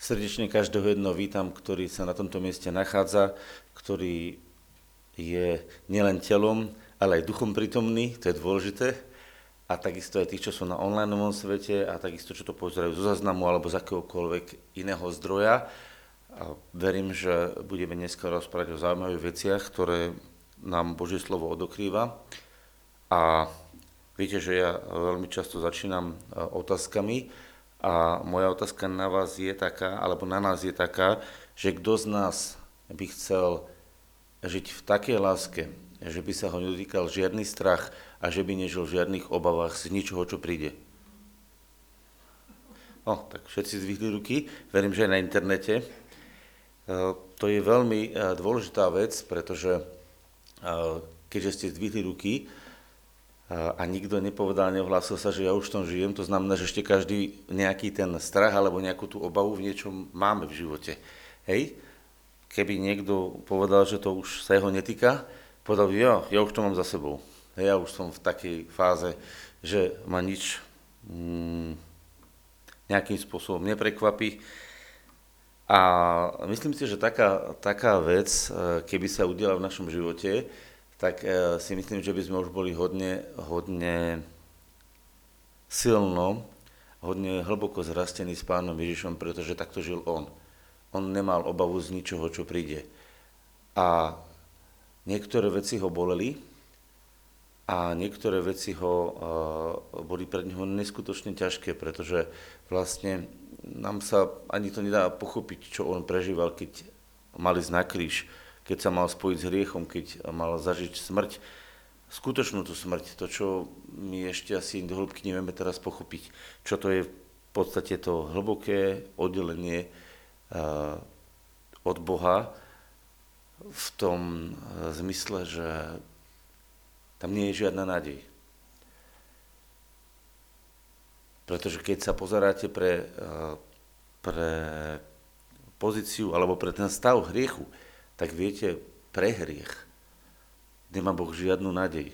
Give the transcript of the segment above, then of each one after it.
Srdečne každého jedného vítam, ktorý sa na tomto mieste nachádza, ktorý je nielen telom, ale aj duchom prítomný, to je dôležité. A takisto aj tých, čo sú na online svete a takisto, čo to pozerajú zo záznamu alebo z akéhokoľvek iného zdroja. A verím, že budeme dneska rozprávať o zaujímavých veciach, ktoré nám Božie slovo odokrýva. A viete, že ja veľmi často začínam e, otázkami, a moja otázka na vás je taká, alebo na nás je taká, že kto z nás by chcel žiť v takej láske, že by sa ho nedotýkal žiadny strach a že by nežil v žiadnych obavách z ničoho, čo príde. No, tak všetci zvýhli ruky, verím, že aj na internete. E, to je veľmi e, dôležitá vec, pretože e, keďže ste zdvihli ruky, a nikto nepovedal, neohlásil sa, že ja už tom žijem, to znamená, že ešte každý nejaký ten strach alebo nejakú tú obavu v niečom máme v živote. Hej? Keby niekto povedal, že to už sa jeho netýka, povedal by, ja, ja už to mám za sebou. Hej, ja už som v takej fáze, že ma nič mm, nejakým spôsobom neprekvapí. A myslím si, že taká, taká vec, e, keby sa udiala v našom živote, tak e, si myslím, že by sme už boli hodne, hodne silno, hodne hlboko zrastení s pánom Ježišom, pretože takto žil on. On nemal obavu z ničoho, čo príde. A niektoré veci ho boleli a niektoré veci ho, uh, boli pre neho neskutočne ťažké, pretože vlastne nám sa ani to nedá pochopiť, čo on prežíval, keď mali ísť na kríž keď sa mal spojiť s hriechom, keď mal zažiť smrť, skutočnú tú smrť, to, čo my ešte asi do hĺbky nevieme teraz pochopiť, čo to je v podstate to hlboké oddelenie uh, od Boha v tom uh, zmysle, že tam nie je žiadna nádej. Pretože keď sa pozeráte pre, uh, pre pozíciu alebo pre ten stav hriechu, tak viete, pre hriech nemá Boh žiadnu nádej.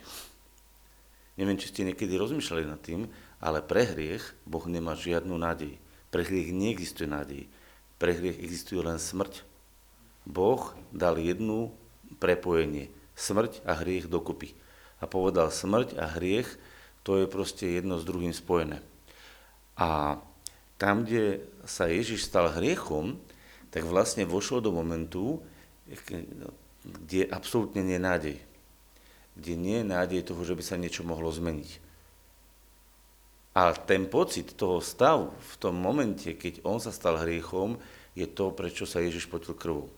Neviem, či ste niekedy rozmýšľali nad tým, ale pre hriech Boh nemá žiadnu nádej. Pre hriech neexistuje nádej. Pre hriech existuje len smrť. Boh dal jednu prepojenie. Smrť a hriech dokupy. A povedal, smrť a hriech, to je proste jedno s druhým spojené. A tam, kde sa Ježiš stal hriechom, tak vlastne vošiel do momentu, kde absolútne nie je nádej. Kde nie je nádej toho, že by sa niečo mohlo zmeniť. A ten pocit toho stavu v tom momente, keď on sa stal hriechom, je to, prečo sa Ježiš potil krvou.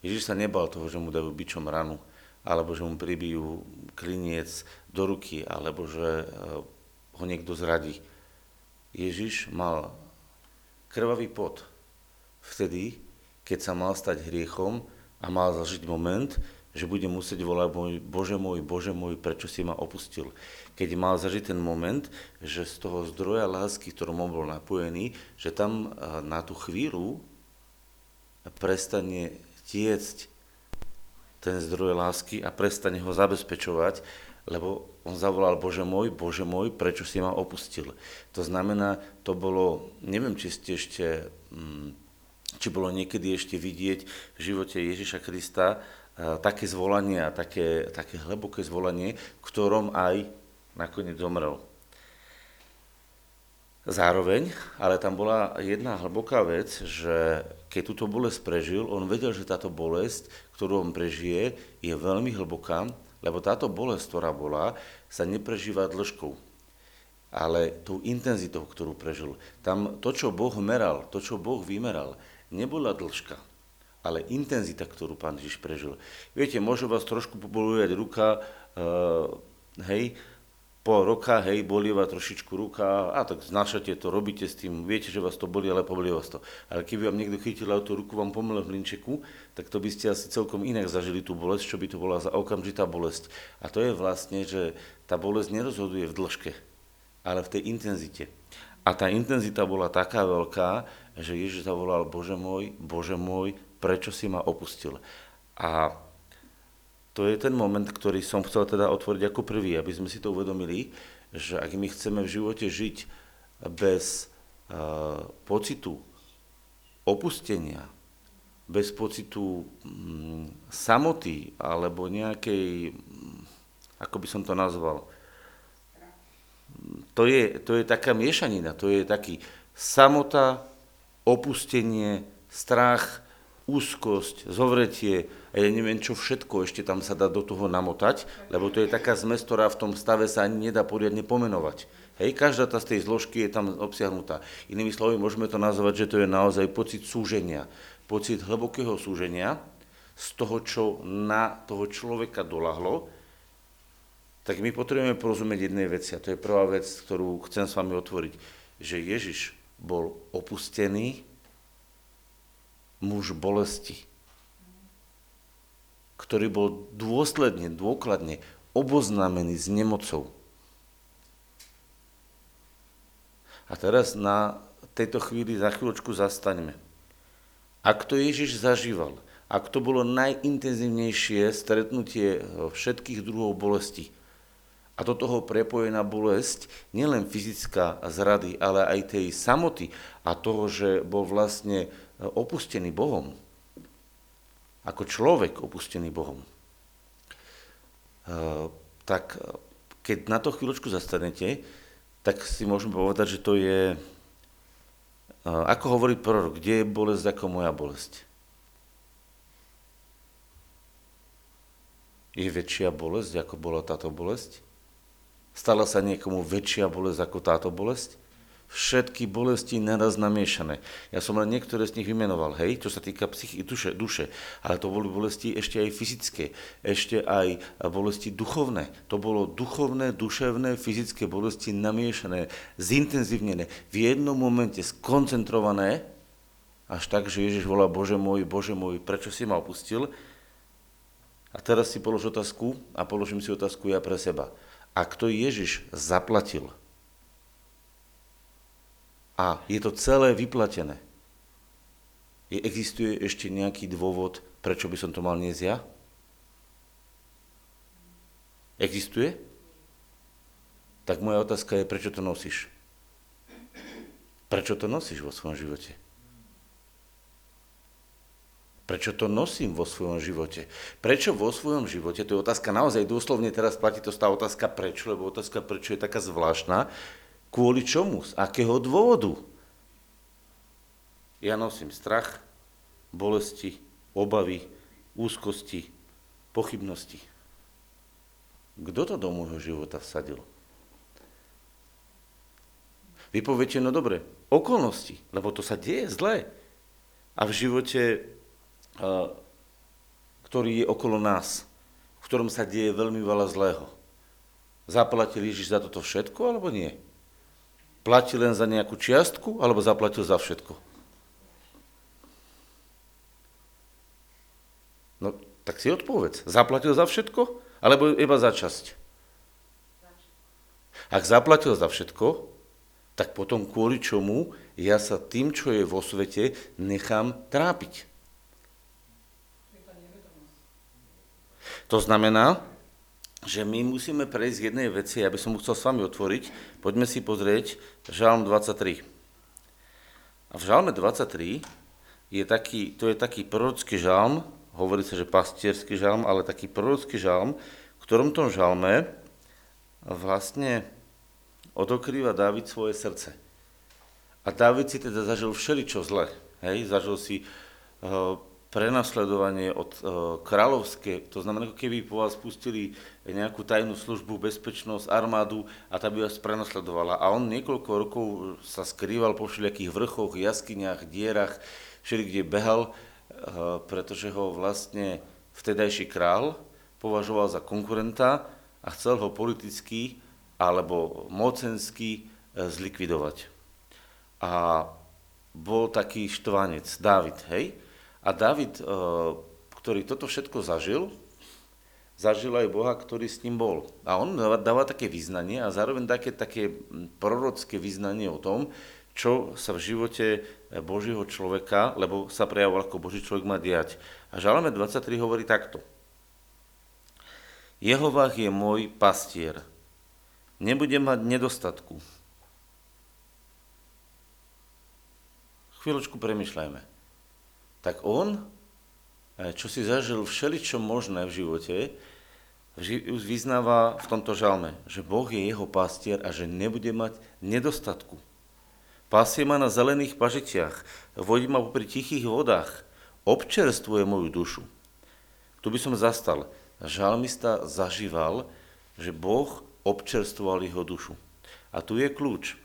Ježiš sa nebal toho, že mu dajú bičom ranu, alebo že mu pribijú kliniec do ruky, alebo že eh, ho niekto zradí. Ježiš mal krvavý pot vtedy, keď sa mal stať hriechom a mal zažiť moment, že bude musieť volať môj, Bože môj, Bože môj, prečo si ma opustil. Keď mal zažiť ten moment, že z toho zdroja lásky, ktorom on bol napojený, že tam na tú chvíľu prestane tiecť ten zdroj lásky a prestane ho zabezpečovať, lebo on zavolal Bože môj, Bože môj, prečo si ma opustil. To znamená, to bolo, neviem, či ste ešte mm, či bolo niekedy ešte vidieť v živote Ježiša Krista eh, také zvolanie a také, také hlboké zvolanie, ktorom aj nakoniec zomrel. Zároveň, ale tam bola jedna hlboká vec, že keď túto bolesť prežil, on vedel, že táto bolesť, ktorú on prežije, je veľmi hlboká, lebo táto bolesť, ktorá bola, sa neprežíva dĺžkou, ale tou intenzitou, ktorú prežil. Tam to, čo Boh meral, to, čo Boh vymeral, nebola dĺžka, ale intenzita, ktorú pán Ježiš prežil. Viete, môže vás trošku pobolujať ruka, uh, hej, pol roka, hej, vás trošičku ruka, a tak znášate to, robíte s tým, viete, že vás to bolí, ale pobolí vás to. Ale keby vám niekto chytil tú ruku, vám pomôže v linčeku, tak to by ste asi celkom inak zažili tú bolesť, čo by to bola za okamžitá bolesť. A to je vlastne, že tá bolesť nerozhoduje v dĺžke, ale v tej intenzite. A tá intenzita bola taká veľká, že Ježiš zavolal, Bože môj, Bože môj, prečo si ma opustil. A to je ten moment, ktorý som chcel teda otvoriť ako prvý, aby sme si to uvedomili, že ak my chceme v živote žiť bez pocitu opustenia, bez pocitu mm, samoty alebo nejakej, mm, ako by som to nazval, to je, to je taká miešanina, to je taký samota, opustenie, strach, úzkosť, zovretie a ja neviem čo všetko ešte tam sa dá do toho namotať, lebo to je taká zmes, ktorá v tom stave sa ani nedá poriadne pomenovať. Hej, každá tá z tej zložky je tam obsiahnutá. Inými slovy, môžeme to nazvať, že to je naozaj pocit súženia, pocit hlbokého súženia z toho, čo na toho človeka dolahlo, tak my potrebujeme porozumieť jednej veci a to je prvá vec, ktorú chcem s vami otvoriť, že Ježiš bol opustený muž bolesti, ktorý bol dôsledne, dôkladne oboznámený s nemocou. A teraz na tejto chvíli za chvíľočku zastaňme. Ak to Ježiš zažíval, ak to bolo najintenzívnejšie stretnutie všetkých druhov bolesti, a do toho prepojená bolesť, nielen fyzická zrady, ale aj tej samoty a toho, že bol vlastne opustený Bohom, ako človek opustený Bohom, eh, tak keď na to chvíľočku zastanete, tak si môžeme povedať, že to je, ako hovorí prorok, kde je bolesť ako moja bolesť. Je väčšia bolesť, ako bola táto bolesť? Stala sa niekomu väčšia bolesť ako táto bolesť? všetky bolesti naraz namiešané. Ja som len niektoré z nich vymenoval, hej, čo sa týka psychy, duše, duše, ale to boli bolesti ešte aj fyzické, ešte aj bolesti duchovné. To bolo duchovné, duševné, fyzické bolesti namiešané, zintenzívnené, v jednom momente skoncentrované, až tak, že Ježiš volá, Bože môj, Bože môj, prečo si ma opustil? A teraz si polož otázku a položím si otázku ja pre seba. A kto Ježiš zaplatil? a je to celé vyplatené. Existuje ešte nejaký dôvod, prečo by som to mal niesť ja? Existuje? Tak moja otázka je, prečo to nosíš? Prečo to nosíš vo svojom živote? Prečo to nosím vo svojom živote? Prečo vo svojom živote? To je otázka naozaj dôslovne, teraz platí to tá otázka prečo, lebo otázka prečo je taká zvláštna, Kvôli čomu? Z akého dôvodu? Ja nosím strach, bolesti, obavy, úzkosti, pochybnosti. Kto to do môjho života vsadil? Vy poviete, no dobre, okolnosti, lebo to sa deje zle. A v živote, ktorý je okolo nás, v ktorom sa deje veľmi veľa zlého, zaplatil Ježiš za toto všetko, alebo nie? Platil len za nejakú čiastku, alebo zaplatil za všetko? No, tak si odpovedz. Zaplatil za všetko, alebo iba za časť? Ak zaplatil za všetko, tak potom kvôli čomu ja sa tým, čo je vo svete, nechám trápiť. To znamená, že my musíme prejsť jednej veci, aby som mu chcel s vami otvoriť. Poďme si pozrieť Žalm 23. A v Žalme 23 je taký, to je taký prorocký žalm, hovorí sa, že pastierský žalm, ale taký prorocký žalm, v ktorom tom žalme vlastne odokrýva Dávid svoje srdce. A Dávid si teda zažil všeličo zle. Hej? Zažil si uh, prenasledovanie od uh, kráľovské, to znamená, ako keby po vás pustili nejakú tajnú službu, bezpečnosť, armádu a tá by vás prenasledovala. A on niekoľko rokov sa skrýval po všelijakých vrchoch, jaskyniach, dierach, všeli kde behal, uh, pretože ho vlastne vtedajší král považoval za konkurenta a chcel ho politicky alebo mocensky uh, zlikvidovať. A bol taký štvanec, Dávid, hej? A David, eh, ktorý toto všetko zažil, zažil aj Boha, ktorý s ním bol. A on dáva také význanie a zároveň také, také prorocké význanie o tom, čo sa v živote Božieho človeka, lebo sa prejavoval ako Boží človek má diať. A Žalme 23 hovorí takto. Jehovách je môj pastier. Nebudem mať nedostatku. Chvíľočku premyšľajme. Tak on, eh, čo si zažil všeličo možné v živote, vyznáva v tomto žalme, že Boh je jeho pastier a že nebude mať nedostatku. Pasie ma na zelených pažitiach, vodí ma popri tichých vodách, občerstvuje moju dušu. Tu by som zastal. Žalmista zažíval, že Boh občerstvoval jeho dušu. A tu je kľúč.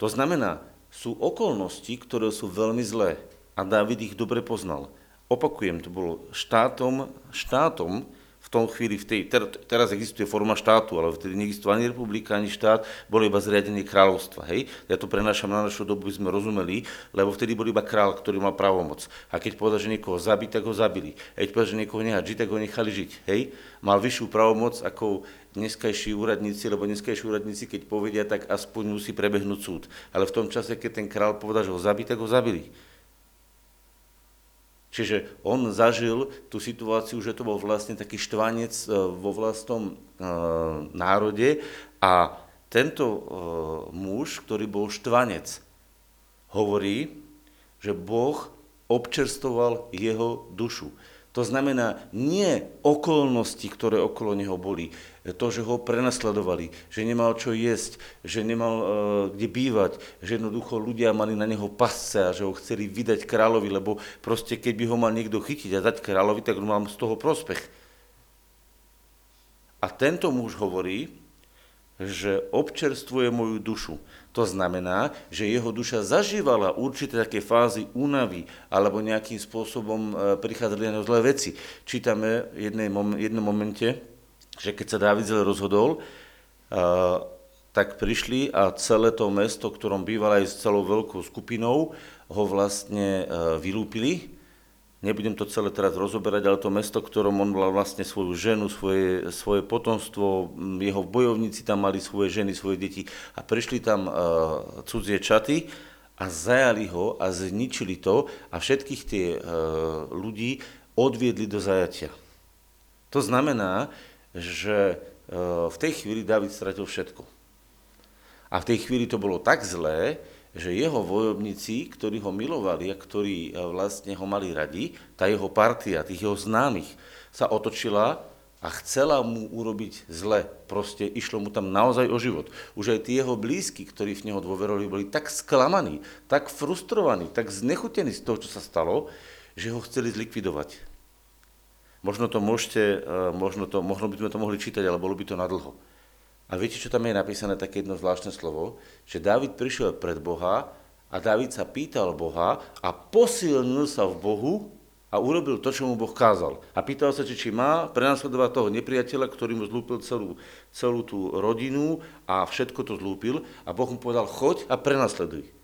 To znamená, sú okolnosti, ktoré sú veľmi zlé a David ich dobre poznal. Opakujem, to bolo štátom, štátom v tom chvíli, v tej, ter, teraz existuje forma štátu, ale vtedy neexistovala ani republika, ani štát, bolo iba zriadenie kráľovstva. Hej? Ja to prenášam na našu dobu, by sme rozumeli, lebo vtedy bol iba král, ktorý mal právomoc. A keď povedal, že niekoho zabiť, tak ho zabili. A keď povedal, že niekoho nechať žiť, tak ho nechali žiť. Hej? Mal vyššiu právomoc ako dneskajší úradníci, lebo dneskajší úradníci, keď povedia, tak aspoň musí prebehnúť súd. Ale v tom čase, keď ten král povedal, že ho zabí, tak ho zabili. Čiže on zažil tú situáciu, že to bol vlastne taký štvanec e, vo vlastnom e, národe a tento e, muž, ktorý bol štvanec, hovorí, že Boh občerstoval jeho dušu. To znamená, nie okolnosti, ktoré okolo neho boli, to, že ho prenasledovali, že nemal čo jesť, že nemal uh, kde bývať, že jednoducho ľudia mali na neho pasce a že ho chceli vydať kráľovi, lebo proste keď by ho mal niekto chytiť a dať kráľovi, tak mal z toho prospech. A tento muž hovorí, že občerstvuje moju dušu. To znamená, že jeho duša zažívala určité také fázy únavy alebo nejakým spôsobom e, prichádzali na zlé veci. Čítame v jednom momente, že keď sa Dávid rozhodol, e, tak prišli a celé to mesto, ktorom býval aj s celou veľkou skupinou, ho vlastne e, vylúpili Nebudem to celé teraz rozoberať, ale to mesto, ktorom on mal vlastne svoju ženu, svoje, svoje potomstvo, jeho bojovníci tam mali svoje ženy, svoje deti a prišli tam uh, cudzie čaty a zajali ho a zničili to a všetkých tie uh, ľudí odviedli do zajatia. To znamená, že uh, v tej chvíli David stratil všetko. A v tej chvíli to bolo tak zlé, že jeho vojovníci, ktorí ho milovali a ktorí e, vlastne ho mali radi, tá jeho partia, tých jeho známych, sa otočila a chcela mu urobiť zle. Proste išlo mu tam naozaj o život. Už aj tí jeho blízky, ktorí v neho dôverovali, boli tak sklamaní, tak frustrovaní, tak znechutení z toho, čo sa stalo, že ho chceli zlikvidovať. Možno to môžete, e, možno, to, možno by sme to mohli čítať, ale bolo by to nadlho. A viete, čo tam je napísané, také jedno zvláštne slovo? Že David prišiel pred Boha a David sa pýtal Boha a posilnil sa v Bohu a urobil to, čo mu Boh kázal. A pýtal sa, či, či má prenasledovať toho nepriateľa, ktorý mu zlúpil celú, celú tú rodinu a všetko to zlúpil. A Boh mu povedal, choď a prenasleduj.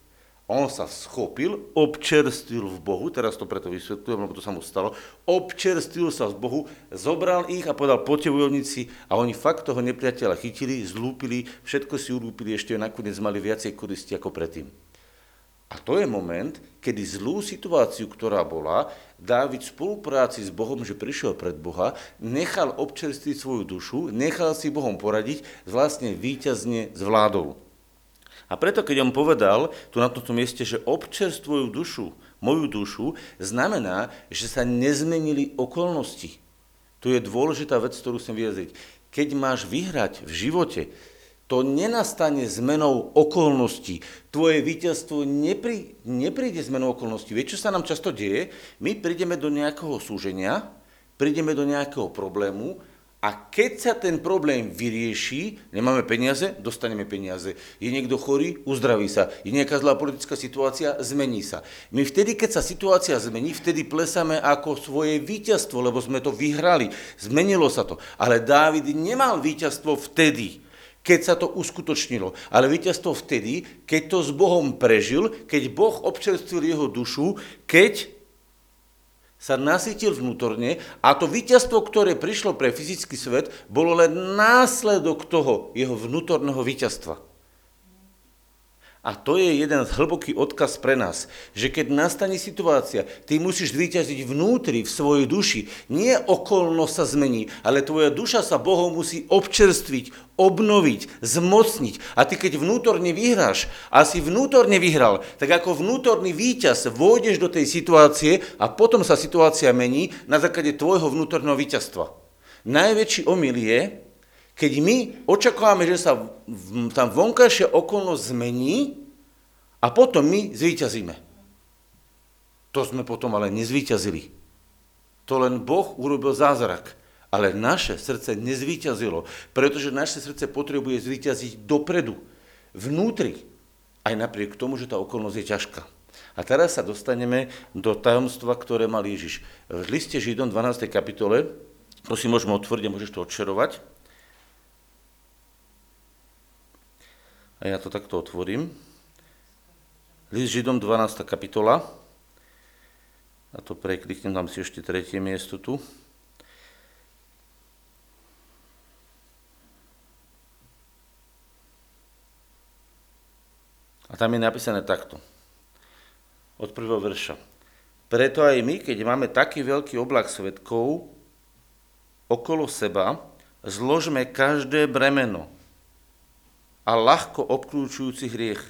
On sa schopil, občerstvil v Bohu, teraz to preto vysvetľujem, lebo to sa mu stalo, občerstvil sa v Bohu, zobral ich a povedal, poďte vojovníci a oni fakt toho nepriateľa chytili, zlúpili, všetko si ulúpili, ešte nakoniec mali viacej koristi ako predtým. A to je moment, kedy zlú situáciu, ktorá bola, Dávid v spolupráci s Bohom, že prišiel pred Boha, nechal občerstviť svoju dušu, nechal si Bohom poradiť, vlastne víťazne zvládol. A preto, keď on povedal tu na tomto mieste, že občerstvujú dušu, moju dušu, znamená, že sa nezmenili okolnosti. Tu je dôležitá vec, ktorú chcem vyjadriť. Keď máš vyhrať v živote, to nenastane zmenou okolností. Tvoje víťazstvo neprí, nepríde zmenou okolností. Vieš, čo sa nám často deje? My prídeme do nejakého súženia, prídeme do nejakého problému a keď sa ten problém vyrieši, nemáme peniaze, dostaneme peniaze. Je niekto chorý, uzdraví sa. Je nejaká zlá politická situácia, zmení sa. My vtedy, keď sa situácia zmení, vtedy plesáme ako svoje víťazstvo, lebo sme to vyhrali. Zmenilo sa to. Ale Dávid nemal víťazstvo vtedy, keď sa to uskutočnilo. Ale víťazstvo vtedy, keď to s Bohom prežil, keď Boh občerstvil jeho dušu, keď sa nasytil vnútorne a to víťazstvo, ktoré prišlo pre fyzický svet, bolo len následok toho jeho vnútorného víťazstva. A to je jeden hlboký odkaz pre nás, že keď nastane situácia, ty musíš vyťaziť vnútri, v svojej duši. Nie okolnosť sa zmení, ale tvoja duša sa Bohom musí občerstviť, obnoviť, zmocniť. A ty keď vnútorne vyhráš, a si vnútorne vyhral, tak ako vnútorný víťaz vôjdeš do tej situácie a potom sa situácia mení na základe tvojho vnútorného víťazstva. Najväčší omyl je, keď my očakávame, že sa tam vonkajšia okolnosť zmení a potom my zvíťazíme. To sme potom ale nezvíťazili. To len Boh urobil zázrak. Ale naše srdce nezvíťazilo, pretože naše srdce potrebuje zvíťaziť dopredu, vnútri, aj napriek tomu, že tá okolnosť je ťažká. A teraz sa dostaneme do tajomstva, ktoré mal Ježiš. V liste Židom 12. kapitole, to si môžeme otvoriť a môžeš to odšerovať. A ja to takto otvorím. List Židom 12. kapitola. A to prekliknem, dám si ešte tretie miesto tu. A tam je napísané takto. Od prvého verša. Preto aj my, keď máme taký veľký oblak svetkov okolo seba, zložme každé bremeno, a ľahko obklúčujúci hriech.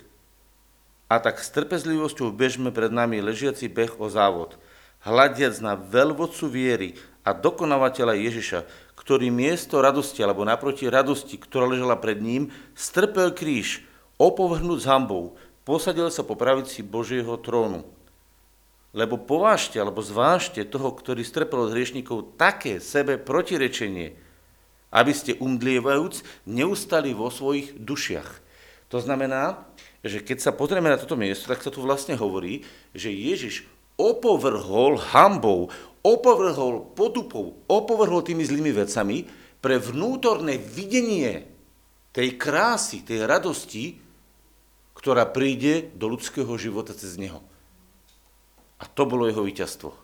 A tak s trpezlivosťou bežme pred nami ležiaci beh o závod, hľadiac na veľvodcu viery a dokonavateľa Ježiša, ktorý miesto radosti, alebo naproti radosti, ktorá ležela pred ním, strpel kríž, opovrhnúť s hambou, posadil sa po pravici Božieho trónu. Lebo povážte alebo zvážte toho, ktorý strpel od hriešnikov také sebe protirečenie, aby ste umdlievajúc neustali vo svojich dušiach. To znamená, že keď sa pozrieme na toto miesto, tak sa tu vlastne hovorí, že Ježiš opovrhol hambou, opovrhol potupou, opovrhol tými zlými vecami pre vnútorné videnie tej krásy, tej radosti, ktorá príde do ľudského života cez neho. A to bolo jeho víťazstvo.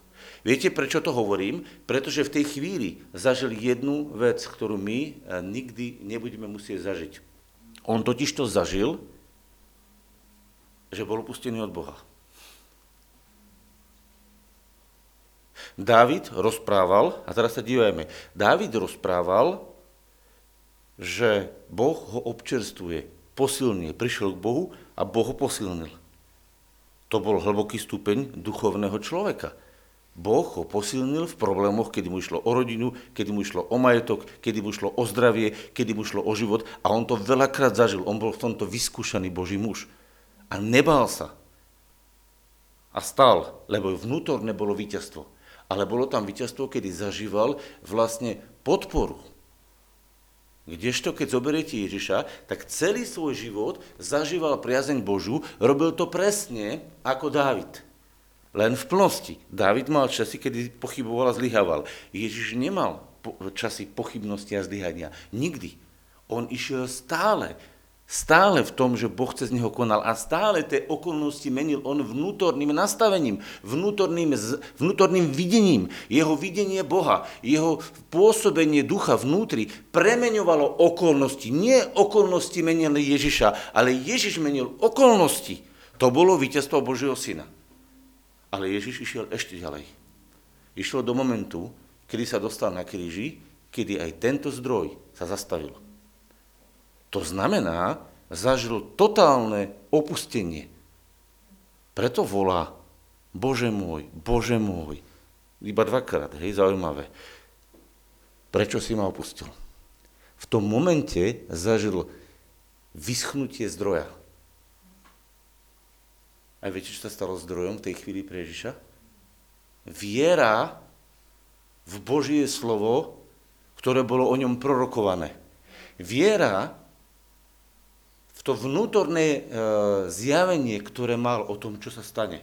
Viete, prečo to hovorím? Pretože v tej chvíli zažil jednu vec, ktorú my eh, nikdy nebudeme musieť zažiť. On totiž to zažil, že bol opustený od Boha. Dávid rozprával, a teraz sa dívajme, Dávid rozprával, že Boh ho občerstvuje, posilnie, prišiel k Bohu a Boh ho posilnil. To bol hlboký stupeň duchovného človeka. Boh ho posilnil v problémoch, kedy mu išlo o rodinu, kedy mu išlo o majetok, kedy mu išlo o zdravie, kedy mu išlo o život a on to veľakrát zažil. On bol v tomto vyskúšaný Boží muž. A nebál sa. A stál, lebo vnútorne bolo víťazstvo. Ale bolo tam víťazstvo, kedy zažíval vlastne podporu. Kdežto, keď zoberiete Ježiša, tak celý svoj život zažíval priazeň Božu, robil to presne ako Dávid len v plnosti. Dávid mal časy, kedy pochyboval a zlyhával. Ježiš nemal časy pochybnosti a zlyhania. Nikdy. On išiel stále, stále v tom, že Boh cez neho konal a stále tie okolnosti menil on vnútorným nastavením, vnútorným, vnútorným videním. Jeho videnie Boha, jeho pôsobenie ducha vnútri premeňovalo okolnosti. Nie okolnosti menili Ježiša, ale Ježiš menil okolnosti. To bolo víťazstvo Božieho syna. Ale Ježiš išiel ešte ďalej. Išlo do momentu, kedy sa dostal na kríži, kedy aj tento zdroj sa zastavil. To znamená, zažil totálne opustenie. Preto volá, Bože môj, Bože môj. Iba dvakrát, hej, zaujímavé. Prečo si ma opustil? V tom momente zažil vyschnutie zdroja. A viete, čo sa stalo zdrojom v tej chvíli pre Ježiša? Viera v Božie slovo, ktoré bolo o ňom prorokované. Viera v to vnútorné e, zjavenie, ktoré mal o tom, čo sa stane.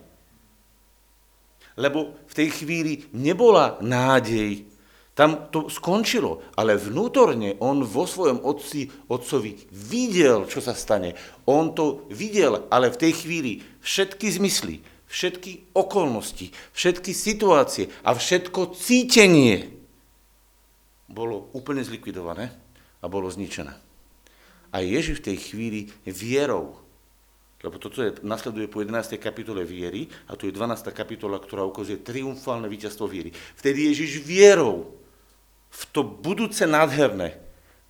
Lebo v tej chvíli nebola nádej tam to skončilo, ale vnútorne on vo svojom otci, otcovi videl, čo sa stane. On to videl, ale v tej chvíli všetky zmysly, všetky okolnosti, všetky situácie a všetko cítenie bolo úplne zlikvidované a bolo zničené. A Ježiš v tej chvíli vierou, lebo toto je, nasleduje po 11. kapitole viery a tu je 12. kapitola, ktorá ukazuje triumfálne víťazstvo viery. Vtedy Ježiš vierou v to budúce nádherné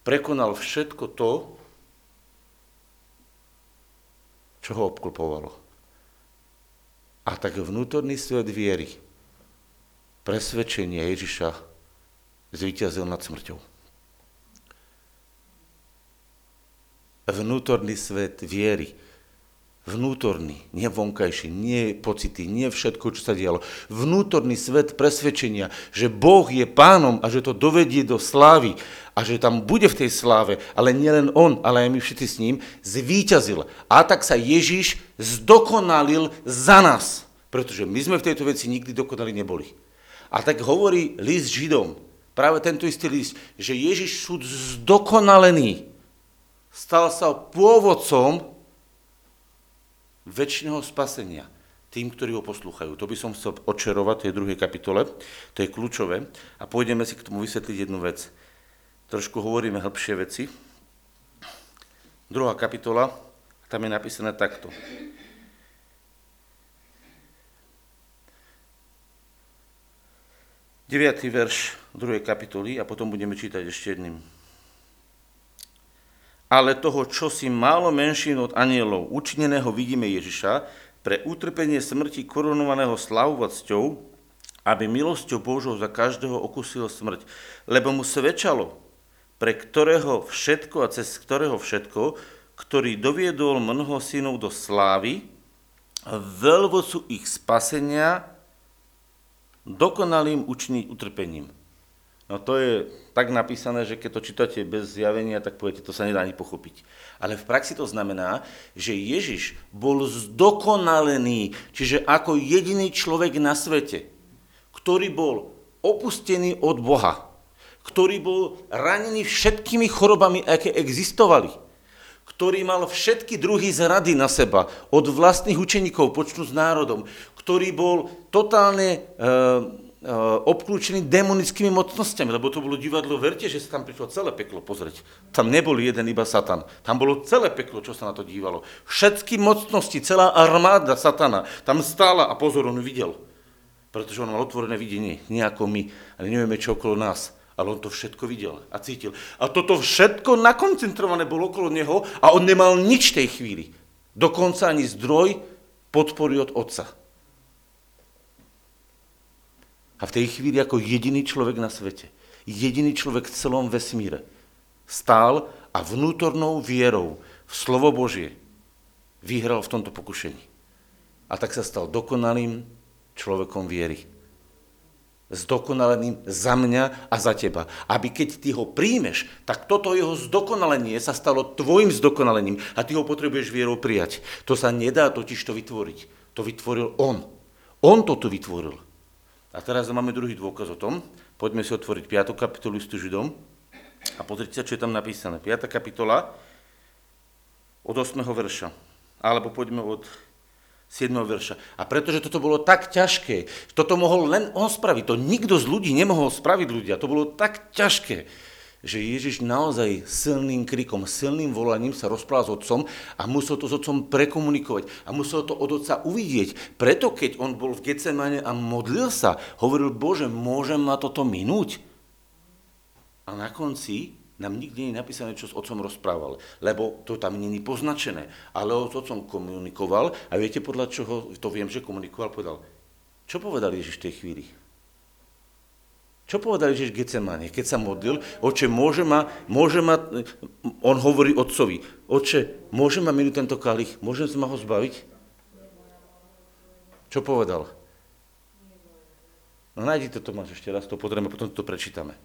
prekonal všetko to, čo ho obklopovalo. A tak vnútorný svet viery, presvedčenie Ježiša zvíťazil nad smrťou. Vnútorný svet viery, vnútorný, nie vonkajší, nie pocity, nie všetko, čo sa dialo. Vnútorný svet presvedčenia, že Boh je pánom a že to dovedie do slávy a že tam bude v tej sláve, ale nielen on, ale aj my všetci s ním, zvíťazil. A tak sa Ježiš zdokonalil za nás, pretože my sme v tejto veci nikdy dokonali neboli. A tak hovorí list Židom, práve tento istý list, že Ježiš sú zdokonalený, stal sa pôvodcom väčšného spasenia tým, ktorí ho poslúchajú. To by som chcel očerovať v tej druhej kapitole, to je kľúčové. A pôjdeme si k tomu vysvetliť jednu vec. Trošku hovoríme hĺbšie veci. Druhá kapitola, tam je napísané takto. Deviatý verš druhej kapitoly a potom budeme čítať ešte jedným ale toho, čo si málo menším od anielov učineného vidíme Ježiša, pre utrpenie smrti korunovaného slavovacťou, aby milosťou Božou za každého okusil smrť, lebo mu svedčalo, pre ktorého všetko a cez ktorého všetko, ktorý doviedol mnoho synov do slávy, veľvocu ich spasenia, dokonalým učiniť utrpením. No to je tak napísané, že keď to čítate bez zjavenia, tak poviete, to sa nedá ani pochopiť. Ale v praxi to znamená, že Ježiš bol zdokonalený, čiže ako jediný človek na svete, ktorý bol opustený od Boha, ktorý bol ranený všetkými chorobami, aké existovali, ktorý mal všetky druhy zrady na seba, od vlastných učeníkov, počnú s národom, ktorý bol totálne... E, obklúčený demonickými mocnosťami, lebo to bolo divadlo, verte, že sa tam prišlo celé peklo pozrieť. Tam nebol jeden iba Satan, tam bolo celé peklo, čo sa na to dívalo. Všetky mocnosti, celá armáda Satana tam stála a pozor, on videl. Pretože on mal otvorené videnie, nie ako my, ale nevieme, čo okolo nás. Ale on to všetko videl a cítil. A toto všetko nakoncentrované bolo okolo neho a on nemal nič tej chvíli. Dokonca ani zdroj podpory od otca. A v tej chvíli ako jediný človek na svete, jediný človek v celom vesmíre, stál a vnútornou vierou v slovo Božie vyhral v tomto pokušení. A tak sa stal dokonalým človekom viery. Zdokonaleným za mňa a za teba. Aby keď ty ho príjmeš, tak toto jeho zdokonalenie sa stalo tvojim zdokonalením a ty ho potrebuješ vierou prijať. To sa nedá totiž to vytvoriť. To vytvoril on. On to tu vytvoril. A teraz máme druhý dôkaz o tom. Poďme si otvoriť 5. kapitolu listu Židom a pozrite sa, čo je tam napísané. 5. kapitola od 8. verša. Alebo poďme od 7. verša. A pretože toto bolo tak ťažké, toto mohol len on spraviť, to nikto z ľudí nemohol spraviť ľudia, to bolo tak ťažké, že Ježiš naozaj silným krikom, silným volaním sa rozprával s otcom a musel to s otcom prekomunikovať a musel to od otca uvidieť. Preto keď on bol v Getsemane a modlil sa, hovoril, Bože, môžem na toto minúť? A na konci nám nikdy nie je napísané, čo s otcom rozprával, lebo to tam je poznačené. Ale on s otcom komunikoval a viete, podľa čoho to viem, že komunikoval, povedal, čo povedal Ježiš v tej chvíli? Čo povedal Ježiš Getsemane, keď sa modlil? Oče, môže ma, môže ma, on hovorí otcovi, oče, môže ma minúť tento kalich, môžem sa ma ho zbaviť? Čo povedal? No nájdi to, Tomáš, ešte raz to pozrieme, potom to prečítame.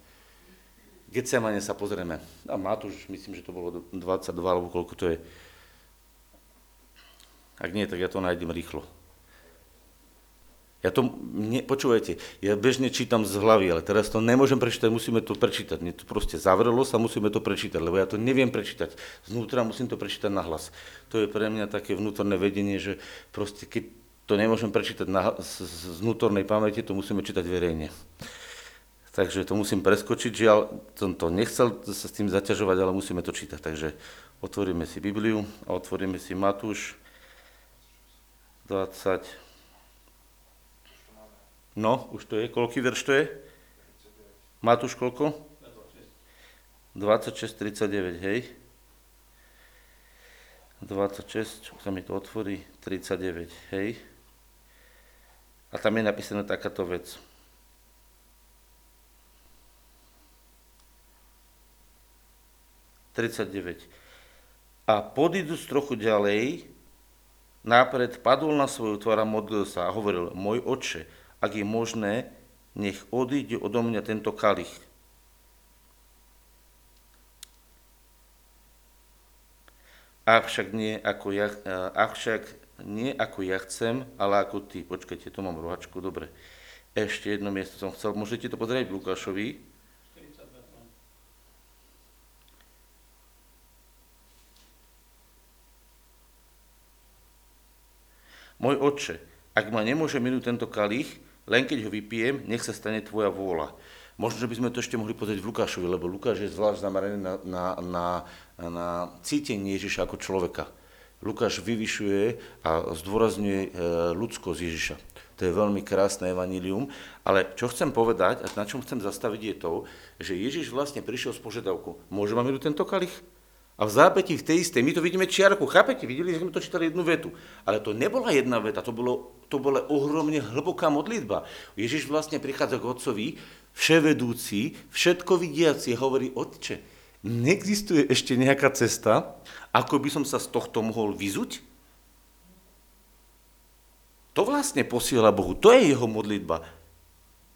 Getsemane sa pozrieme. A Matúš, myslím, že to bolo 22, alebo koľko to je. Ak nie, tak ja to nájdem rýchlo. Ja to, ne, počúvajte, ja bežne čítam z hlavy, ale teraz to nemôžem prečítať, musíme to prečítať. Mne to proste zavrelo sa, musíme to prečítať, lebo ja to neviem prečítať. Znútra musím to prečítať na hlas. To je pre mňa také vnútorné vedenie, že proste keď to nemôžem prečítať na, z, z vnútornej pamäti, to musíme čítať verejne. Takže to musím preskočiť, žiaľ, som to nechcel sa s tým zaťažovať, ale musíme to čítať. Takže otvoríme si Bibliu a otvoríme si Matúš 20. No, už to je. Koľký verš to je? Matúš koľko? 26, 39, hej. 26, sa mi to otvorí, 39, hej. A tam je napísaná takáto vec. A podídu trochu ďalej, nápred padol na svoju tvár a modlil sa a hovoril, môj oče, ak je možné, nech odíde odo mňa tento kalich. Avšak nie ako ja, avšak nie ako ja chcem, ale ako ty. Počkajte, tu mám rohačku, dobre. Ešte jedno miesto som chcel, môžete to pozrieť v Lukášovi. Môj otče, ak ma nemôže minúť tento kalich, len keď ho vypijem, nech sa stane tvoja vôľa. Možno, že by sme to ešte mohli pozrieť v Lukášovi, lebo Lukáš je zvlášť zameraný na, na, na, na cítenie Ježiša ako človeka. Lukáš vyvyšuje a zdôrazňuje e, ľudskosť Ježiša. To je veľmi krásne evanílium, ale čo chcem povedať a na čom chcem zastaviť je to, že Ježiš vlastne prišiel s požiadavkou, môže vám tento kalich? A v zápäti v tej istej, my to vidíme čiarku, chápete? Videli sme to čítali jednu vetu. Ale to nebola jedna veta, to, bolo, to bola ohromne hlboká modlitba. Ježiš vlastne prichádza k otcovi, vševedúci, všetko vidiaci, hovorí, otče, neexistuje ešte nejaká cesta, ako by som sa z tohto mohol vyzuť? To vlastne posiela Bohu, to je jeho modlitba.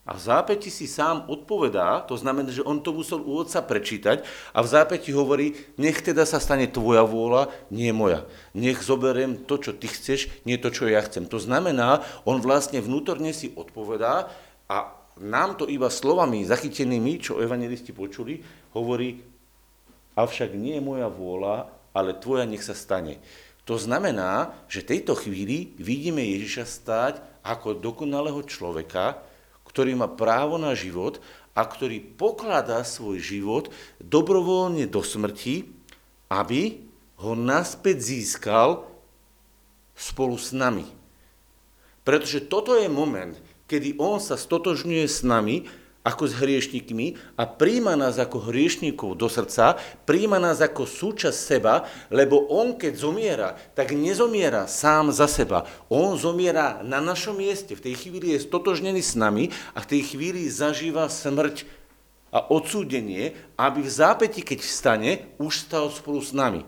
A v zápäti si sám odpovedá, to znamená, že on to musel u otca prečítať a v zápäti hovorí, nech teda sa stane tvoja vôľa, nie moja. Nech zoberiem to, čo ty chceš, nie to, čo ja chcem. To znamená, on vlastne vnútorne si odpovedá a nám to iba slovami zachytenými, čo evangelisti počuli, hovorí, avšak nie je moja vôľa, ale tvoja nech sa stane. To znamená, že tejto chvíli vidíme Ježiša stáť ako dokonalého človeka, ktorý má právo na život a ktorý pokladá svoj život dobrovoľne do smrti, aby ho naspäť získal spolu s nami. Pretože toto je moment, kedy on sa stotožňuje s nami ako s hriešnikmi a príjma nás ako hriešnikov do srdca, príjma nás ako súčasť seba, lebo on keď zomiera, tak nezomiera sám za seba. On zomiera na našom mieste, v tej chvíli je stotožnený s nami a v tej chvíli zažíva smrť a odsúdenie, aby v zápäti, keď vstane, už stal spolu s nami.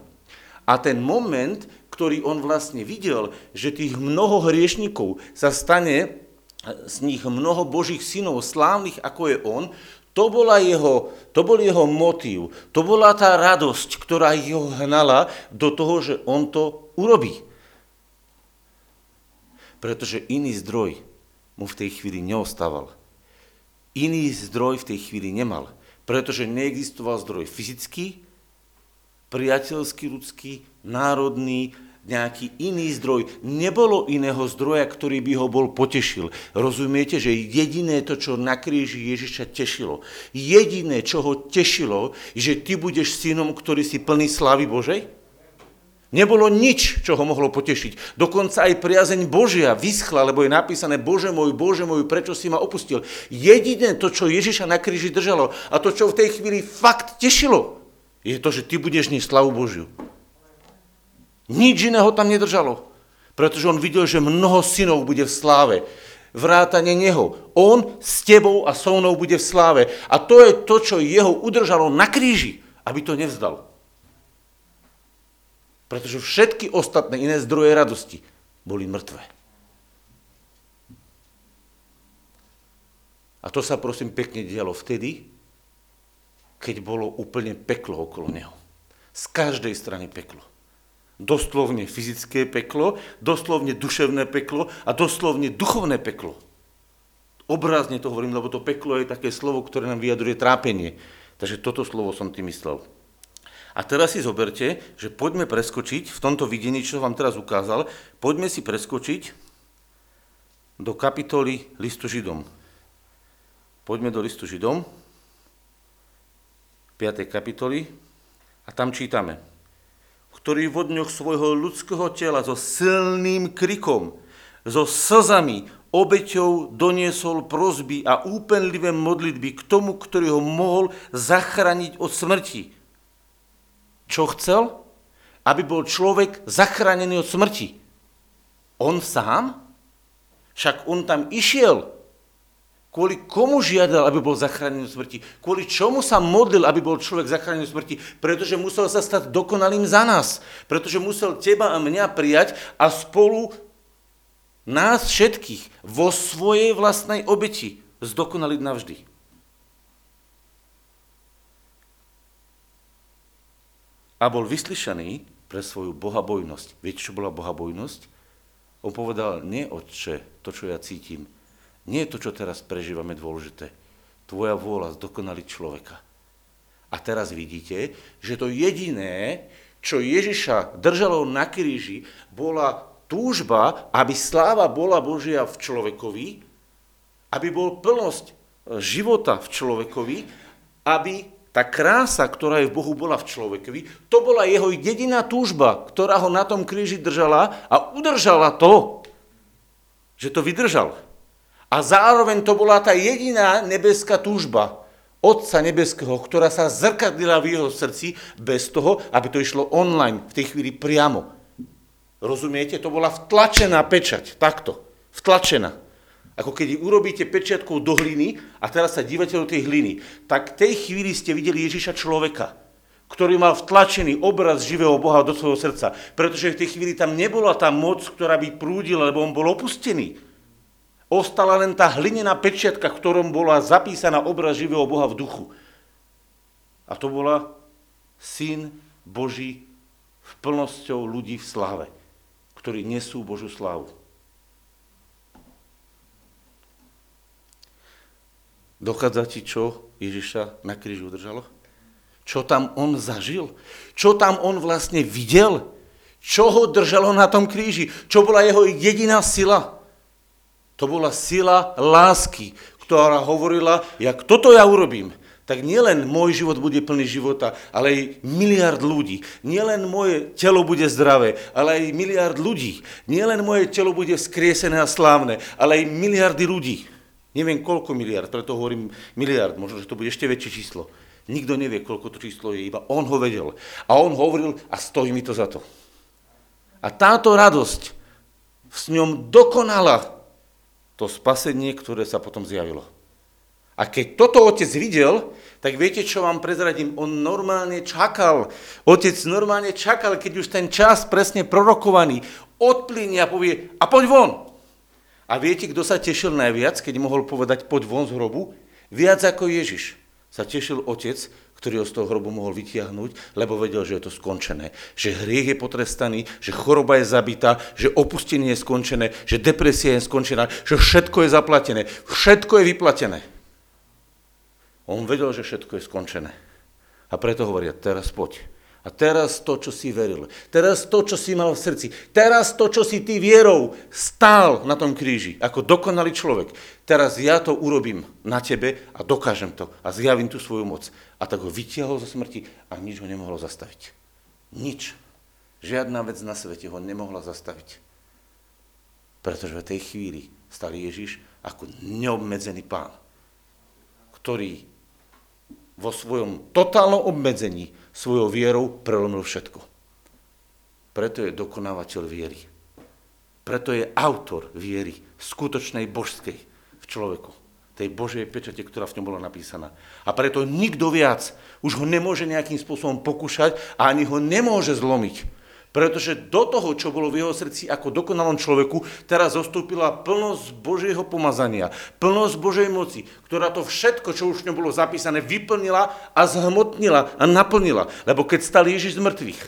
A ten moment, ktorý on vlastne videl, že tých mnoho hriešnikov sa stane z nich mnoho božích synov, slávnych ako je on, to, bola jeho, to bol jeho motív, to bola tá radosť, ktorá ho hnala do toho, že on to urobí. Pretože iný zdroj mu v tej chvíli neostával. Iný zdroj v tej chvíli nemal, pretože neexistoval zdroj fyzický, priateľský, ľudský, národný, nejaký iný zdroj. Nebolo iného zdroja, ktorý by ho bol potešil. Rozumiete, že jediné to, čo na kríži Ježiša tešilo, jediné, čo ho tešilo, že ty budeš synom, ktorý si plný slávy Božej? Nebolo nič, čo ho mohlo potešiť. Dokonca aj priazeň Božia vyschla, lebo je napísané, Bože môj, Bože môj, prečo si ma opustil. Jediné to, čo Ježiša na kríži držalo a to, čo v tej chvíli fakt tešilo, je to, že ty budeš niesť slavu Božiu. Nič iného tam nedržalo. Pretože on videl, že mnoho synov bude v sláve. Vrátane neho. On s tebou a so mnou bude v sláve. A to je to, čo jeho udržalo na kríži, aby to nevzdal. Pretože všetky ostatné iné zdroje radosti boli mŕtve. A to sa prosím pekne dialo vtedy, keď bolo úplne peklo okolo neho. Z každej strany peklo. Doslovne fyzické peklo, doslovne duševné peklo a doslovne duchovné peklo. Obrazne to hovorím, lebo to peklo je také slovo, ktoré nám vyjadruje trápenie. Takže toto slovo som tým myslel. A teraz si zoberte, že poďme preskočiť v tomto videní, čo vám teraz ukázal, poďme si preskočiť do kapitoly listu Židom. Poďme do listu Židom, 5. kapitoly, a tam čítame ktorý v dňoch svojho ľudského tela so silným krikom so slzami, obeťou doniesol prozby a úpenlivé modlitby k tomu, ktorý ho mohol zachrániť od smrti. Čo chcel? Aby bol človek zachránený od smrti. On sám? Však on tam išiel. Kvôli komu žiadal, aby bol zachránený od smrti? Kvôli čomu sa modlil, aby bol človek zachránený od smrti? Pretože musel sa stať dokonalým za nás. Pretože musel teba a mňa prijať a spolu nás všetkých vo svojej vlastnej obeti zdokonaliť navždy. A bol vyslyšaný pre svoju bohabojnosť. Viete, čo bola bohabojnosť? On povedal, nie otče, to, čo ja cítim, nie je to, čo teraz prežívame dôležité. Tvoja vôľa zdokonaliť človeka. A teraz vidíte, že to jediné, čo Ježiša držalo na kríži, bola túžba, aby sláva bola Božia v človekovi, aby bol plnosť e, života v človekovi, aby tá krása, ktorá je v Bohu, bola v človekovi, to bola jeho jediná túžba, ktorá ho na tom kríži držala a udržala to, že to vydržal. A zároveň to bola tá jediná nebeská túžba Otca Nebeského, ktorá sa zrkadlila v jeho srdci bez toho, aby to išlo online, v tej chvíli priamo. Rozumiete? To bola vtlačená pečať, takto, vtlačená. Ako keď urobíte pečiatkou do hliny a teraz sa dívate do tej hliny, tak v tej chvíli ste videli Ježiša človeka, ktorý mal vtlačený obraz živého Boha do svojho srdca. Pretože v tej chvíli tam nebola tá moc, ktorá by prúdila, lebo on bol opustený. Ostala len tá hlinená pečiatka, ktorom bola zapísaná obraz živého Boha v duchu. A to bola syn Boží v plnosťou ľudí v sláve ktorí nesú Božú slávu. Dochádza ti, čo Ježiša na kríži udržalo? Čo tam on zažil? Čo tam on vlastne videl? Čo ho držalo na tom kríži? Čo bola jeho jediná sila? To bola sila lásky, ktorá hovorila, jak toto ja urobím, tak nielen môj život bude plný života, ale aj miliard ľudí. Nielen moje telo bude zdravé, ale aj miliard ľudí. Nielen moje telo bude skriesené a slávne, ale aj miliardy ľudí. Neviem koľko miliard, preto hovorím miliard, možno, že to bude ešte väčšie číslo. Nikto nevie, koľko to číslo je, iba on ho vedel. A on hovoril, a stojí mi to za to. A táto radosť s ňom dokonala to spasenie, ktoré sa potom zjavilo. A keď toto otec videl, tak viete, čo vám prezradím? On normálne čakal. Otec normálne čakal, keď už ten čas presne prorokovaný odplynie a povie, a poď von. A viete, kto sa tešil najviac, keď mohol povedať, poď von z hrobu? Viac ako Ježiš sa tešil otec, ktorý ho z toho hrobu mohol vytiahnuť, lebo vedel, že je to skončené. Že hriech je potrestaný, že choroba je zabitá, že opustenie je skončené, že depresia je skončená, že všetko je zaplatené, všetko je vyplatené. On vedel, že všetko je skončené. A preto hovoria, teraz poď. A teraz to, čo si veril. Teraz to, čo si mal v srdci. Teraz to, čo si ty vierou stál na tom kríži, ako dokonalý človek. Teraz ja to urobím na tebe a dokážem to. A zjavím tú svoju moc. A tak ho vytiahol zo smrti a nič ho nemohlo zastaviť. Nič. Žiadna vec na svete ho nemohla zastaviť. Pretože v tej chvíli stal Ježiš ako neobmedzený pán, ktorý vo svojom totálnom obmedzení svojou vierou prelomil všetko. Preto je dokonávateľ viery. Preto je autor viery, skutočnej božskej v človeku. Tej Božej pečate, ktorá v ňom bola napísaná. A preto nikto viac už ho nemôže nejakým spôsobom pokúšať a ani ho nemôže zlomiť. Pretože do toho, čo bolo v jeho srdci ako dokonalom človeku, teraz zostúpila plnosť Božieho pomazania, plnosť Božej moci, ktorá to všetko, čo už v ňom bolo zapísané, vyplnila a zhmotnila a naplnila. Lebo keď stal Ježiš z mŕtvych,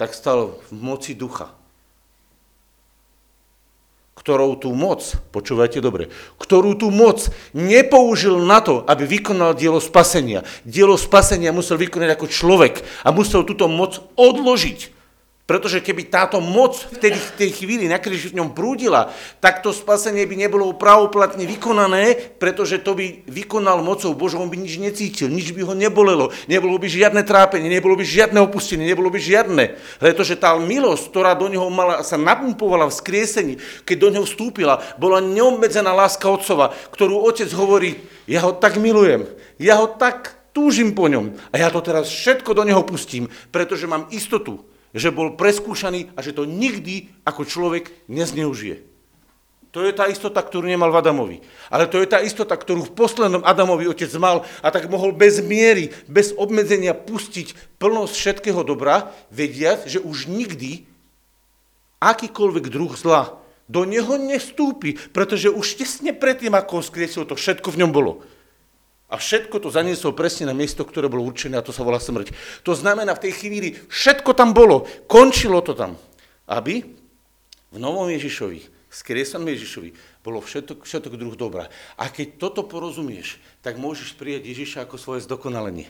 tak stal v moci ducha. Ktorou tú moc, počúvajte dobre, ktorú tú moc nepoužil na to, aby vykonal dielo spasenia. Dielo spasenia musel vykonať ako človek a musel túto moc odložiť Pretože keby táto moc vtedy v tej chvíli na kríži v ňom prúdila, tak to spasenie by nebolo pravoplatne vykonané, pretože to by vykonal mocou Božou, on by nič necítil, nič by ho nebolelo, nebolo by žiadne trápenie, nebolo by žiadne opustenie, nebolo by žiadne. Pretože tá milosť, ktorá do neho mala, sa napumpovala v skriesení, keď do neho vstúpila, bola neobmedzená láska otcova, ktorú otec hovorí, ja ho tak milujem, ja ho tak túžim po ňom a ja to teraz všetko do neho pustím, pretože mám istotu, že bol preskúšaný a že to nikdy ako človek nezneužije. To je tá istota, ktorú nemal v Adamovi. Ale to je tá istota, ktorú v poslednom Adamovi otec mal a tak mohol bez miery, bez obmedzenia pustiť plnosť všetkého dobra, vediať, že už nikdy akýkoľvek druh zla do neho nestúpi, pretože už tesne predtým, ako ho skriesil, to všetko v ňom bolo. A všetko to zaniesol presne na miesto, ktoré bolo určené a to sa volá smrť. To znamená, v tej chvíli všetko tam bolo, končilo to tam, aby v novom Ježišovi, skriesanom Ježišovi, bolo všetok, všetok druh dobrá. A keď toto porozumieš, tak môžeš prijať Ježiša ako svoje zdokonalenie.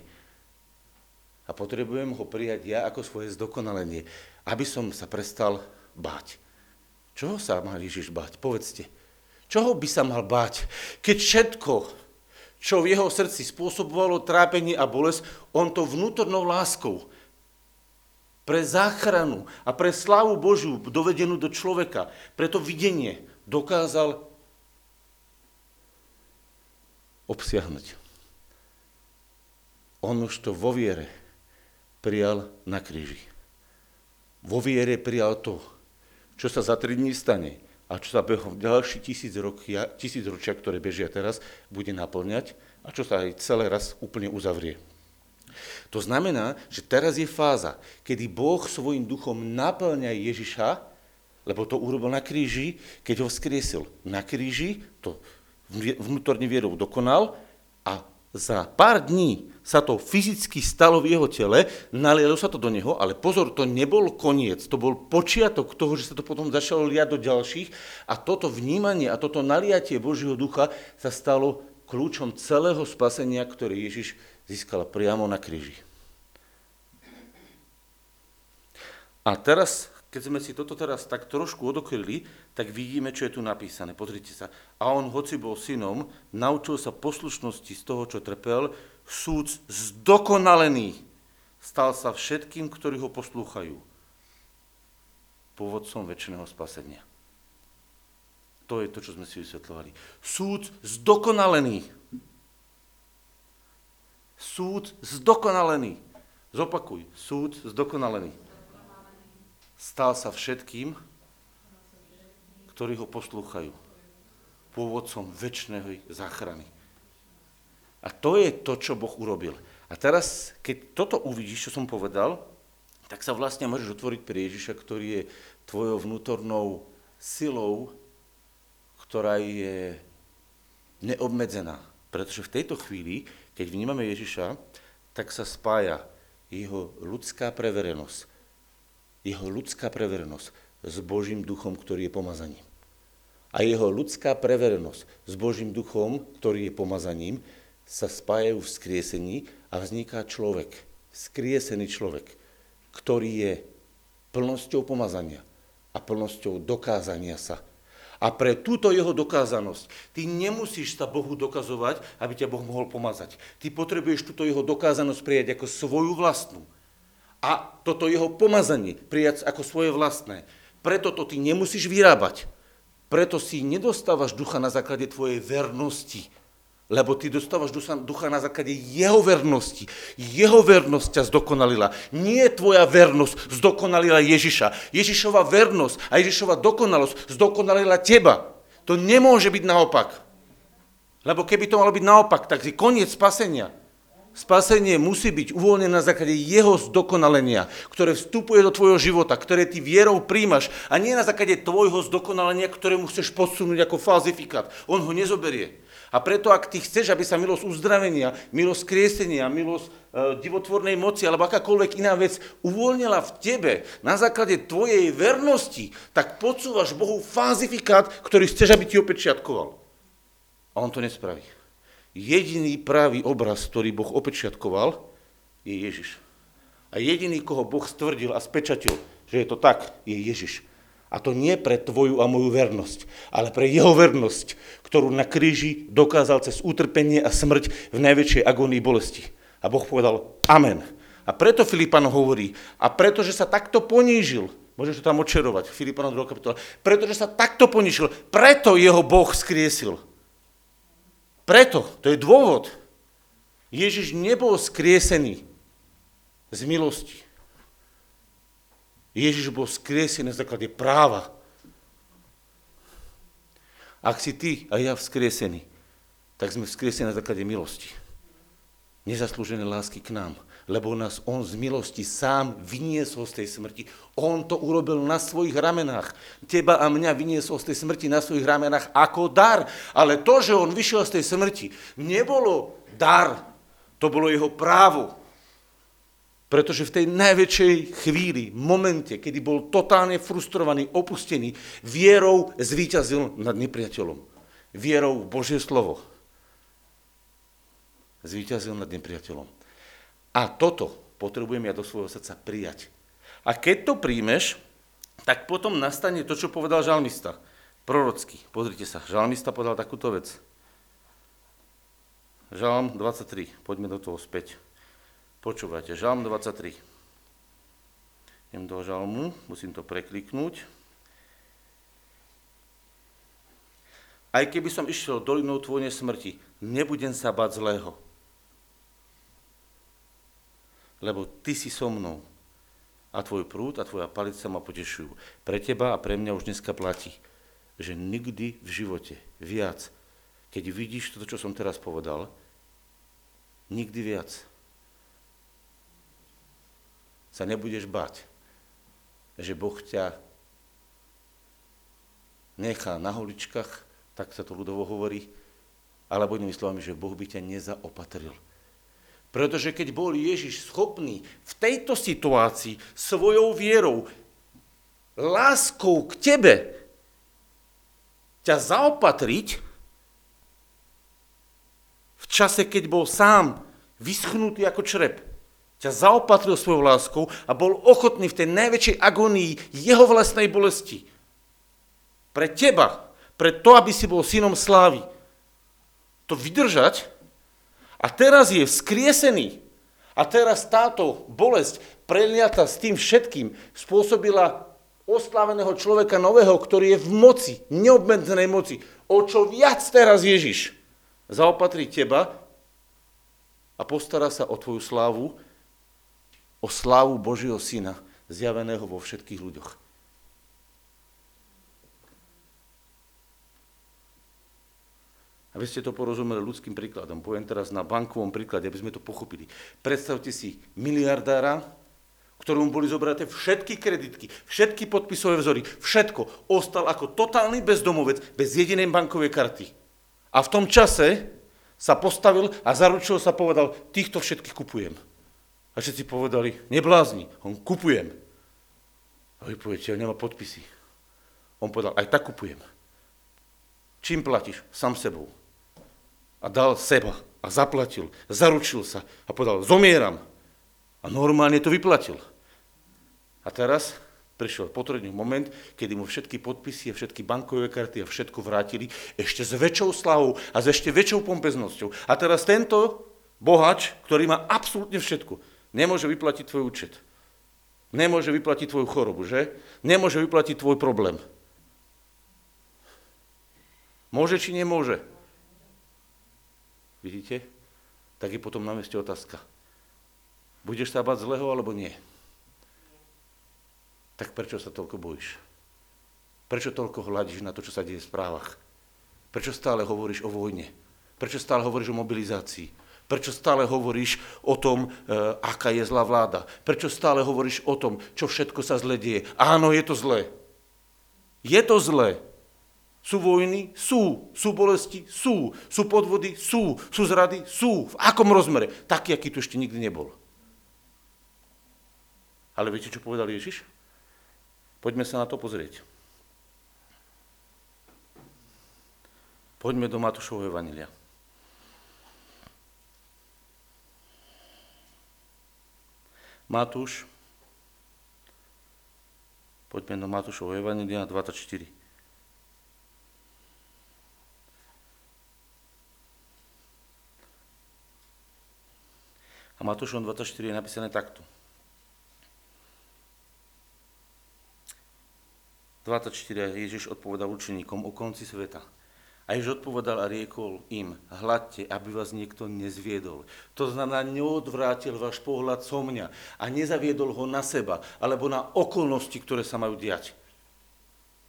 A potrebujem ho prijať ja ako svoje zdokonalenie, aby som sa prestal báť. Čoho sa má Ježiš báť? Povedzte. Čoho by sa mal báť, keď všetko, čo v jeho srdci spôsobovalo trápenie a bolesť, on to vnútornou láskou pre záchranu a pre slávu Božiu dovedenú do človeka, pre to videnie dokázal obsiahnuť. On už to vo viere prijal na kríži. Vo viere prijal to, čo sa za tri dní stane a čo sa behom ďalší tisíc, tisíc ročia, ktoré bežia teraz, bude naplňať a čo sa aj celé raz úplne uzavrie. To znamená, že teraz je fáza, kedy Boh svojim duchom naplňa Ježiša, lebo to urobil na kríži, keď ho skriesil na kríži, to vnútorne vierou dokonal za pár dní sa to fyzicky stalo v jeho tele, nalialo sa to do neho, ale pozor, to nebol koniec, to bol počiatok toho, že sa to potom začalo liať do ďalších a toto vnímanie a toto naliatie Božieho ducha sa stalo kľúčom celého spasenia, ktoré Ježiš získal priamo na kríži. A teraz, keď sme si toto teraz tak trošku odokryli, tak vidíme, čo je tu napísané. Pozrite sa. A on, hoci bol synom, naučil sa poslušnosti z toho, čo trpel, súd zdokonalený. Stal sa všetkým, ktorí ho poslúchajú. Pôvodcom väčšného spasenia. To je to, čo sme si vysvetľovali. Súd zdokonalený. Súd zdokonalený. Zopakuj. Súd zdokonalený. Stal sa všetkým, ktorí ho poslúchajú. Pôvodcom väčšnej záchrany. A to je to, čo Boh urobil. A teraz, keď toto uvidíš, čo som povedal, tak sa vlastne môžeš otvoriť pre Ježiša, ktorý je tvojou vnútornou silou, ktorá je neobmedzená. Pretože v tejto chvíli, keď vnímame Ježiša, tak sa spája jeho ľudská preverenosť, jeho ľudská preverenosť s Božím duchom, ktorý je pomazaním. A jeho ľudská preverenosť s Božím duchom, ktorý je pomazaním, sa spájajú v skriesení a vzniká človek, skriesený človek, ktorý je plnosťou pomazania a plnosťou dokázania sa. A pre túto jeho dokázanosť ty nemusíš sa Bohu dokazovať, aby ťa Boh mohol pomazať. Ty potrebuješ túto jeho dokázanosť prijať ako svoju vlastnú. A toto jeho pomazanie prijať ako svoje vlastné. Preto to ty nemusíš vyrábať. Preto si nedostávaš ducha na základe tvojej vernosti, lebo ty dostávaš ducha na základe jeho vernosti. Jeho vernosť ťa zdokonalila. Nie tvoja vernosť zdokonalila Ježiša. Ježišova vernosť a Ježišova dokonalosť zdokonalila teba. To nemôže byť naopak. Lebo keby to malo byť naopak, tak je koniec spasenia. Spasenie musí byť uvoľnené na základe jeho zdokonalenia, ktoré vstupuje do tvojho života, ktoré ty vierou príjmaš a nie na základe tvojho zdokonalenia, ktoré mu chceš podsunúť ako falzifikát. On ho nezoberie. A preto, ak ty chceš, aby sa milosť uzdravenia, milosť kriesenia, milosť e, divotvornej moci alebo akákoľvek iná vec uvoľnila v tebe na základe tvojej vernosti, tak podsúvaš Bohu fázifikát, ktorý chceš, aby ti opečiatkoval. A on to nespraví. Jediný pravý obraz, ktorý Boh opečiatkoval, je Ježiš. A jediný, koho Boh stvrdil a spečatil, že je to tak, je Ježiš. A to nie pre tvoju a moju vernosť, ale pre jeho vernosť, ktorú na kríži dokázal cez utrpenie a smrť v najväčšej agónii bolesti. A Boh povedal Amen. A preto Filipan hovorí, a pretože sa takto ponížil, môžeš to tam očerovať, Filipanom 2. kapitola, pretože sa takto ponížil, preto jeho Boh skriesil. Preto, to je dôvod. Ježiš nebol skriesený z milosti. Ježiš bol skriesený na základe práva. Ak si ty a ja vzkriesený, tak sme vzkriesení na základe milosti. Nezaslúžené lásky k nám, lebo nás On z milosti sám vyniesol z tej smrti. On to urobil na svojich ramenách. Teba a mňa vyniesol z tej smrti na svojich ramenách ako dar. Ale to, že On vyšiel z tej smrti, nebolo dar, to bolo jeho právo. Pretože v tej najväčšej chvíli, momente, kedy bol totálne frustrovaný, opustený, vierou zvíťazil nad nepriateľom. Vierou v Božie slovo. Zvíťazil nad nepriateľom. A toto potrebujem ja do svojho srdca prijať. A keď to príjmeš, tak potom nastane to, čo povedal žalmista. Prorocký. Pozrite sa, žalmista povedal takúto vec. Žalm 23. Poďme do toho späť. Počúvajte, Žalm 23. Idem do Žalmu, musím to prekliknúť. Aj keby som išiel dolinou tvojne smrti, nebudem sa bať zlého. Lebo ty si so mnou a tvoj prúd a tvoja palica ma potešujú. Pre teba a pre mňa už dneska platí, že nikdy v živote viac, keď vidíš toto, čo som teraz povedal, nikdy viac sa nebudeš bať, že Boh ťa nechá na holičkách, tak sa to ľudovo hovorí, alebo inými slovami, že Boh by ťa nezaopatril. Pretože keď bol Ježiš schopný v tejto situácii svojou vierou, láskou k tebe ťa zaopatriť, v čase, keď bol sám vyschnutý ako črep, ťa zaopatril svojou láskou a bol ochotný v tej najväčšej agónii jeho vlastnej bolesti. Pre teba, pre to, aby si bol synom slávy. To vydržať a teraz je vzkriesený. A teraz táto bolesť preliata s tým všetkým spôsobila osláveného človeka nového, ktorý je v moci, neobmedzenej moci. O čo viac teraz Ježiš zaopatrí teba a postará sa o tvoju slávu, o slávu Božieho Syna, zjaveného vo všetkých ľuďoch. Aby ste to porozumeli ľudským príkladom, poviem teraz na bankovom príklade, aby sme to pochopili. Predstavte si miliardára, ktorom boli zobraté všetky kreditky, všetky podpisové vzory, všetko. Ostal ako totálny bezdomovec, bez jedinej bankovej karty. A v tom čase sa postavil a zaručil sa povedal, týchto všetkých kupujem. A všetci povedali, neblázni, on kupujem. A vy poviete, ja nemá podpisy. On povedal, aj tak kupujem. Čím platíš? Sam sebou. A dal seba a zaplatil, zaručil sa a povedal, zomieram. A normálne to vyplatil. A teraz prišiel potrebný moment, kedy mu všetky podpisy a všetky bankové karty a všetko vrátili ešte s väčšou slavou a s ešte väčšou pompeznosťou. A teraz tento bohač, ktorý má absolútne všetko, Nemôže vyplatiť tvoj účet. Nemôže vyplatiť tvoju chorobu, že? Nemôže vyplatiť tvoj problém. Môže či nemôže? Vidíte? Tak je potom na meste otázka. Budeš sa bať zlého alebo nie? Tak prečo sa toľko bojíš? Prečo toľko hľadíš na to, čo sa deje v správach? Prečo stále hovoríš o vojne? Prečo stále hovoríš o mobilizácii? Prečo stále hovoríš o tom, e, aká je zlá vláda? Prečo stále hovoríš o tom, čo všetko sa zle deje? Áno, je to zlé. Je to zlé. Sú vojny? Sú. Sú bolesti? Sú. Sú podvody? Sú. Sú zrady? Sú. V akom rozmere? Taký, aký tu ešte nikdy nebol. Ale viete, čo povedal Ježiš? Poďme sa na to pozrieť. Poďme do Matúšovho Evangelia. Matúš, Poďme do Matúšovho Evangelia 24. Matúšom 24 je napísané takto. 24 Ježiš odpovedal učeníkom o konci sveta. A Ježiš odpovedal a riekol im, hľadte, aby vás niekto nezviedol. To znamená, neodvrátil váš pohľad so mňa a nezaviedol ho na seba, alebo na okolnosti, ktoré sa majú diať.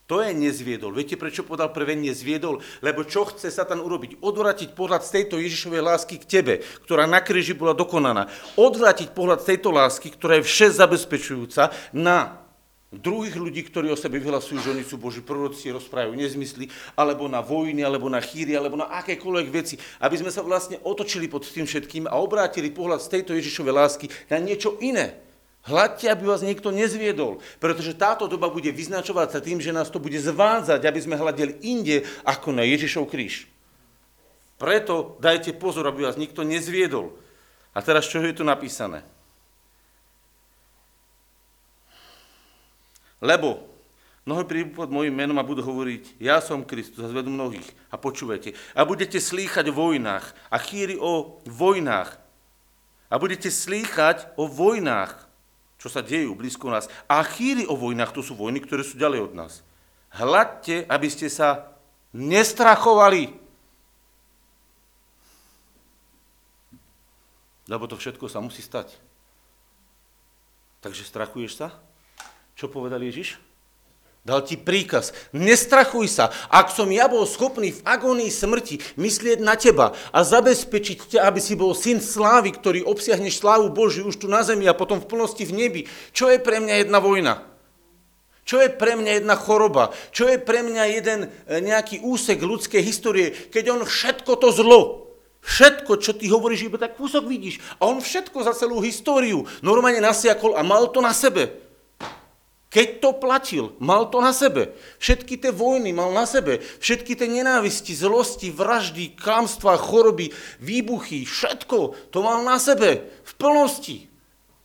To je nezviedol. Viete, prečo povedal prvé nezviedol? Lebo čo chce Satan urobiť? Odvrátiť pohľad z tejto Ježišovej lásky k tebe, ktorá na kríži bola dokonaná. Odvrátiť pohľad z tejto lásky, ktorá je vše zabezpečujúca, na druhých ľudí, ktorí o sebe vyhlasujú, že oni sú Boží proroci, rozprávajú nezmysly, alebo na vojny, alebo na chýry, alebo na akékoľvek veci, aby sme sa vlastne otočili pod tým všetkým a obrátili pohľad z tejto Ježišovej lásky na niečo iné. Hľadte, aby vás niekto nezviedol, pretože táto doba bude vyznačovať sa tým, že nás to bude zvádzať, aby sme hľadeli inde ako na Ježišov kríž. Preto dajte pozor, aby vás nikto nezviedol. A teraz čo je tu napísané? Lebo mnohí prídu pod môjim menom a budú hovoriť, ja som Kristus a zvedú mnohých. A počúvajte. A budete slýchať o vojnách a chýri o vojnách. A budete slýchať o vojnách čo sa dejú blízko nás. A chýry o vojnách, to sú vojny, ktoré sú ďalej od nás. Hľadte, aby ste sa nestrachovali. Lebo to všetko sa musí stať. Takže strachuješ sa? Čo povedal Ježiš? Dal ti príkaz, nestrachuj sa, ak som ja bol schopný v agónii smrti myslieť na teba a zabezpečiť ťa, aby si bol syn slávy, ktorý obsiahneš slávu Božiu už tu na zemi a potom v plnosti v nebi. Čo je pre mňa jedna vojna? Čo je pre mňa jedna choroba? Čo je pre mňa jeden e, nejaký úsek ľudskej histórie, keď on všetko to zlo, všetko, čo ty hovoríš, iba tak kúsok vidíš, a on všetko za celú históriu normálne nasiakol a mal to na sebe. Keď to platil, mal to na sebe. Všetky tie vojny mal na sebe. Všetky tie nenávisti, zlosti, vraždy, klamstva, choroby, výbuchy, všetko to mal na sebe v plnosti.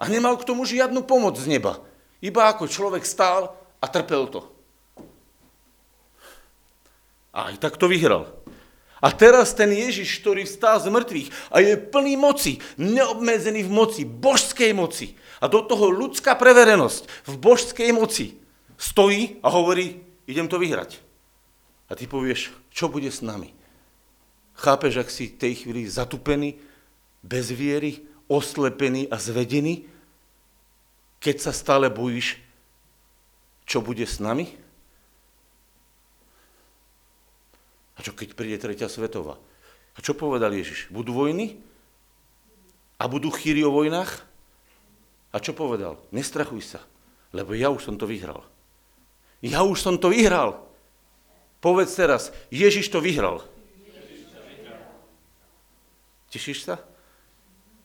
A nemal k tomu žiadnu pomoc z neba. Iba ako človek stál a trpel to. A aj tak to vyhral. A teraz ten Ježiš, ktorý vstal z mŕtvych a je plný moci, neobmedzený v moci, božskej moci. A do toho ľudská preverenosť v božskej moci stojí a hovorí, idem to vyhrať. A ty povieš, čo bude s nami? Chápeš, ak si tej chvíli zatupený, bez viery, oslepený a zvedený, keď sa stále bojíš, čo bude s nami? A čo keď príde tretia svetová? A čo povedal Ježiš? Budú vojny? A budú chýry o vojnách? A čo povedal? Nestrachuj sa, lebo ja už som to vyhral. Ja už som to vyhral. Povedz teraz, Ježiš to vyhral. Tešíš sa?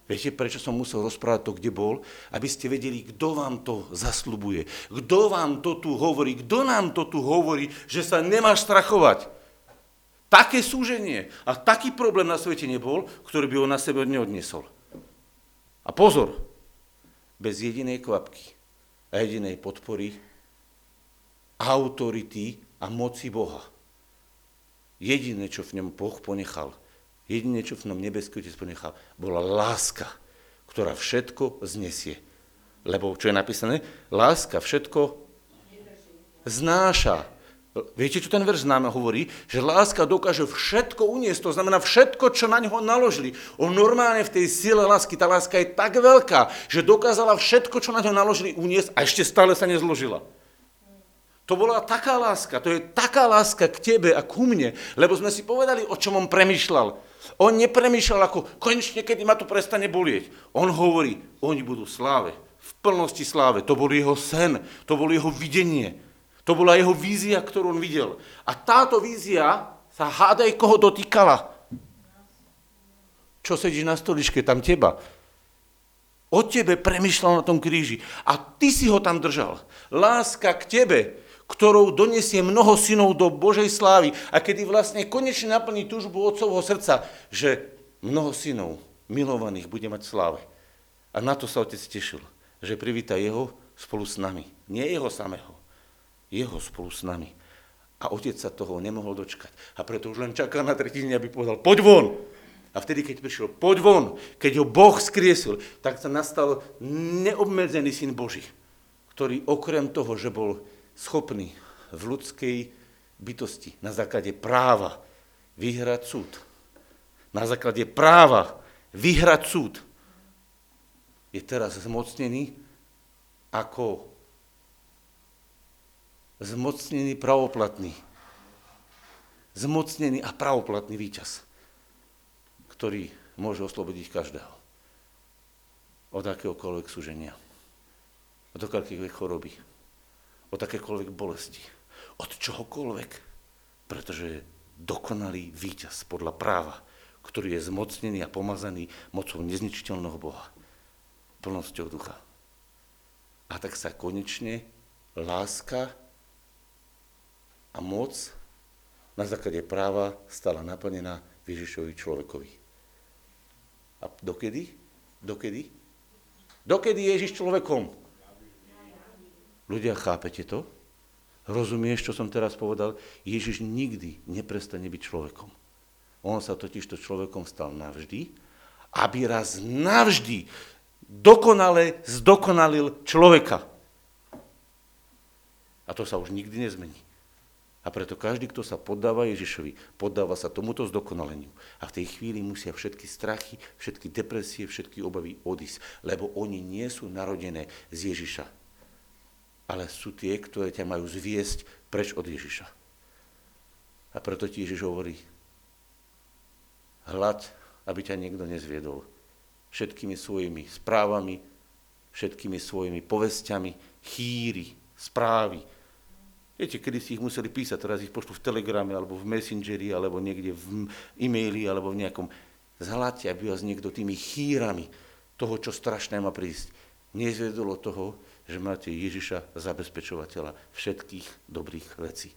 Viete, prečo som musel rozprávať to, kde bol? Aby ste vedeli, kto vám to zaslubuje. Kto vám to tu hovorí? Kto nám to tu hovorí, že sa nemáš strachovať? Také súženie a taký problém na svete nebol, ktorý by ho na sebe neodniesol. A pozor, bez jedinej kvapky a jedinej podpory, autority a moci Boha. Jediné, čo v ňom Boh ponechal, jediné, čo v ňom nebeský Otec ponechal, bola láska, ktorá všetko znesie. Lebo, čo je napísané? Láska všetko znáša. Viete, čo ten verš nám hovorí? Že láska dokáže všetko uniesť, to znamená všetko, čo na ňo naložili. On normálne v tej sile lásky, tá láska je tak veľká, že dokázala všetko, čo na ňo naložili, uniesť a ešte stále sa nezložila. To bola taká láska, to je taká láska k tebe a ku mne, lebo sme si povedali, o čom on premyšľal. On nepremýšľal ako, konečne, kedy ma to prestane bolieť. On hovorí, oni budú sláve, v plnosti sláve. To bol jeho sen, to bolo jeho videnie. To bola jeho vízia, ktorú on videl. A táto vízia sa hádaj koho dotýkala. Čo sedíš na stoličke, tam teba. O tebe premyšľal na tom kríži. A ty si ho tam držal. Láska k tebe, ktorou donesie mnoho synov do Božej slávy a kedy vlastne konečne naplní túžbu otcovho srdca, že mnoho synov milovaných bude mať sláve. A na to sa otec tešil, že privíta jeho spolu s nami. Nie jeho samého, jeho spolu s nami. A otec sa toho nemohol dočkať. A preto už len čaká na tretí deň, aby povedal, poď von. A vtedy, keď prišiel, poď von, keď ho Boh skriesil, tak sa nastal neobmedzený syn Boží, ktorý okrem toho, že bol schopný v ľudskej bytosti na základe práva vyhrať súd, na základe práva vyhrať súd, je teraz zmocnený ako zmocnený pravoplatný. Zmocnený a pravoplatný víťaz, ktorý môže oslobodiť každého od akéhokoľvek súženia, od akéhokoľvek choroby, od akékoľvek bolesti, od čohokoľvek, pretože je dokonalý víťaz podľa práva, ktorý je zmocnený a pomazaný mocou nezničiteľného Boha, plnosťou ducha. A tak sa konečne láska a moc na základe práva stala naplnená Ježišovi človekovi. A dokedy? Dokedy? Dokedy je Ježiš človekom? Ľudia, chápete to? Rozumieš, čo som teraz povedal? Ježiš nikdy neprestane byť človekom. On sa totiž to človekom stal navždy, aby raz navždy dokonale zdokonalil človeka. A to sa už nikdy nezmení. A preto každý, kto sa poddáva Ježišovi, poddáva sa tomuto zdokonaleniu. A v tej chvíli musia všetky strachy, všetky depresie, všetky obavy odísť, lebo oni nie sú narodené z Ježiša, ale sú tie, ktoré ťa majú zviesť preč od Ježiša. A preto ti Ježiš hovorí, hľad, aby ťa niekto nezviedol. Všetkými svojimi správami, všetkými svojimi povestiami, chýry, správy, Viete, kedy si ich museli písať, teraz ich pošlu v telegrame, alebo v messengeri, alebo niekde v e-maili, alebo v nejakom zhalate, aby vás niekto tými chýrami toho, čo strašné má prísť, nezvedolo toho, že máte Ježiša zabezpečovateľa všetkých dobrých vecí.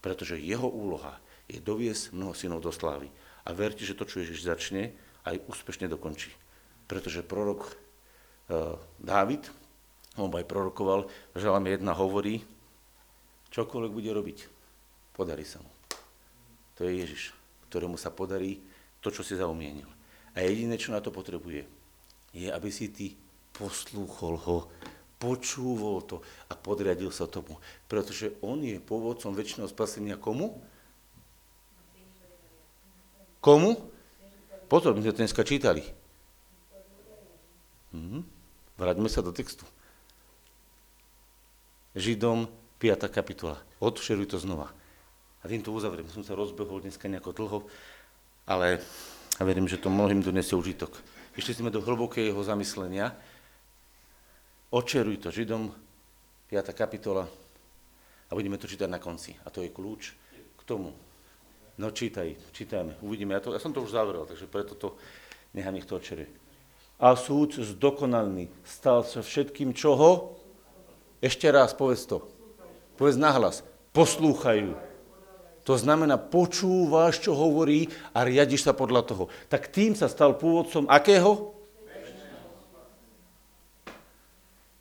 Pretože jeho úloha je doviesť mnoho synov do slávy. A verte, že to, čo Ježiš začne, aj úspešne dokončí. Pretože prorok uh, Dávid, on aj prorokoval, Žalám jedna hovorí, Čokoľvek bude robiť, podarí sa mu. To je Ježiš, ktorému sa podarí to, čo si zaumienil. A jediné, čo na to potrebuje, je, aby si ty poslúchol ho, počúvol to a podriadil sa tomu. Pretože on je pôvodcom väčšiného spasenia komu? Komu? Potom sme to dneska čítali. Mhm. Vráťme sa do textu. Židom 5. kapitola. Odšeruj to znova. A tým to uzavriem. Som sa rozbehol dneska nejako dlho, ale ja verím, že to mnohým donesie užitok. Išli sme do hlbokého zamyslenia. Odšeruj to Židom, 5. kapitola, a budeme to čítať na konci. A to je kľúč k tomu. No čítaj, čítajme, uvidíme. Ja, to, ja som to už zavrel, takže preto to nechám ich to odčeruje. A súd zdokonalný stal sa všetkým čoho? Ešte raz, povedz to. Povedz nahlas, poslúchajú. To znamená, počúvaš, čo hovorí a riadiš sa podľa toho. Tak tým sa stal pôvodcom akého?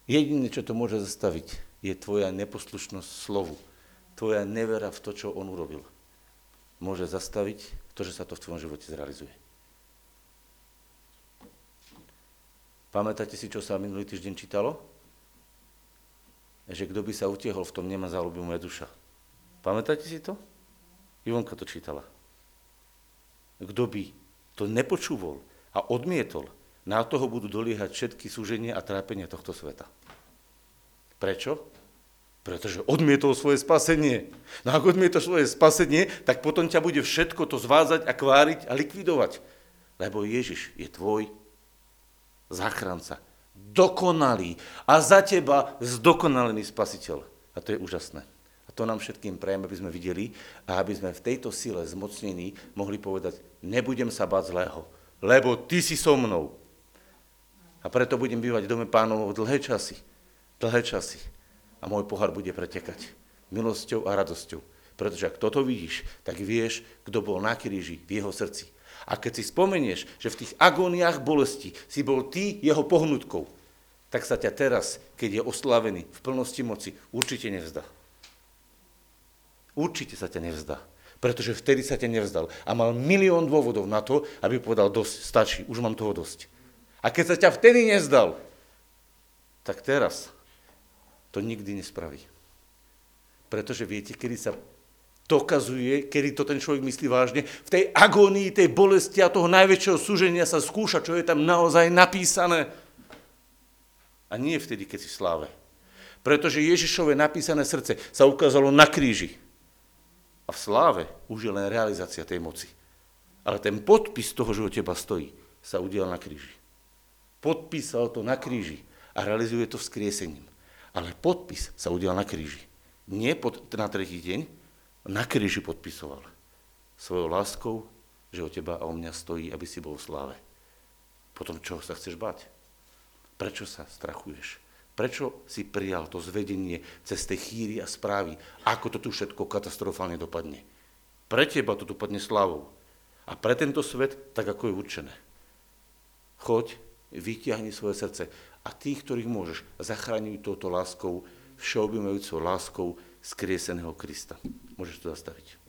Jediné, čo to môže zastaviť, je tvoja neposlušnosť slovu. Tvoja nevera v to, čo on urobil. Môže zastaviť to, že sa to v tvojom živote zrealizuje. Pamätáte si, čo sa minulý týždeň čítalo? Že kto by sa utiehol v tom, nemá záľubu moja duša. Pamätáte si to? Ivonka to čítala. Kto by to nepočúval a odmietol, na toho budú doliehať všetky súženia a trápenia tohto sveta. Prečo? Pretože odmietol svoje spasenie. No ak odmietaš svoje spasenie, tak potom ťa bude všetko to zvázať a kváriť a likvidovať. Lebo Ježiš je tvoj záchranca, dokonalý a za teba zdokonalený spasiteľ. A to je úžasné. A to nám všetkým prajem, aby sme videli a aby sme v tejto sile zmocnení mohli povedať, nebudem sa báť zlého, lebo ty si so mnou. A preto budem bývať v dome pánov dlhé časy. Dlhé časy. A môj pohár bude pretekať milosťou a radosťou. Pretože ak toto vidíš, tak vieš, kto bol na kríži v jeho srdci a keď si spomenieš, že v tých agóniách bolesti si bol ty jeho pohnutkou, tak sa ťa teraz, keď je oslavený v plnosti moci, určite nevzdá. určite sa ťa nevzdá. Pretože vtedy sa ťa nevzdal. A mal milión dôvodov na to, aby povedal, dosť, stačí, už mám toho dosť. A keď sa ťa vtedy nezdal, tak teraz to nikdy nespraví. Pretože viete, kedy sa dokazuje, kedy to ten človek myslí vážne, v tej agónii, tej bolesti a toho najväčšieho súženia sa skúša, čo je tam naozaj napísané. A nie vtedy, keď si v sláve. Pretože Ježišové napísané srdce sa ukázalo na kríži. A v sláve už je len realizácia tej moci. Ale ten podpis toho, že o teba stojí, sa udial na kríži. Podpísal to na kríži a realizuje to vzkriesením. Ale podpis sa udial na kríži. Nie pod, na tretí deň, na kríži podpisoval. Svojou láskou, že o teba a o mňa stojí, aby si bol v sláve. Potom čo sa chceš bať? Prečo sa strachuješ? Prečo si prijal to zvedenie cez tej chýry a správy, ako to tu všetko katastrofálne dopadne? Pre teba to dopadne slávou. A pre tento svet, tak ako je určené. Choď, vytiahni svoje srdce a tých, ktorých môžeš, zachráňuj touto láskou, všeobjímajúcou láskou skrieseného Krista. Môžeš to zastaviť.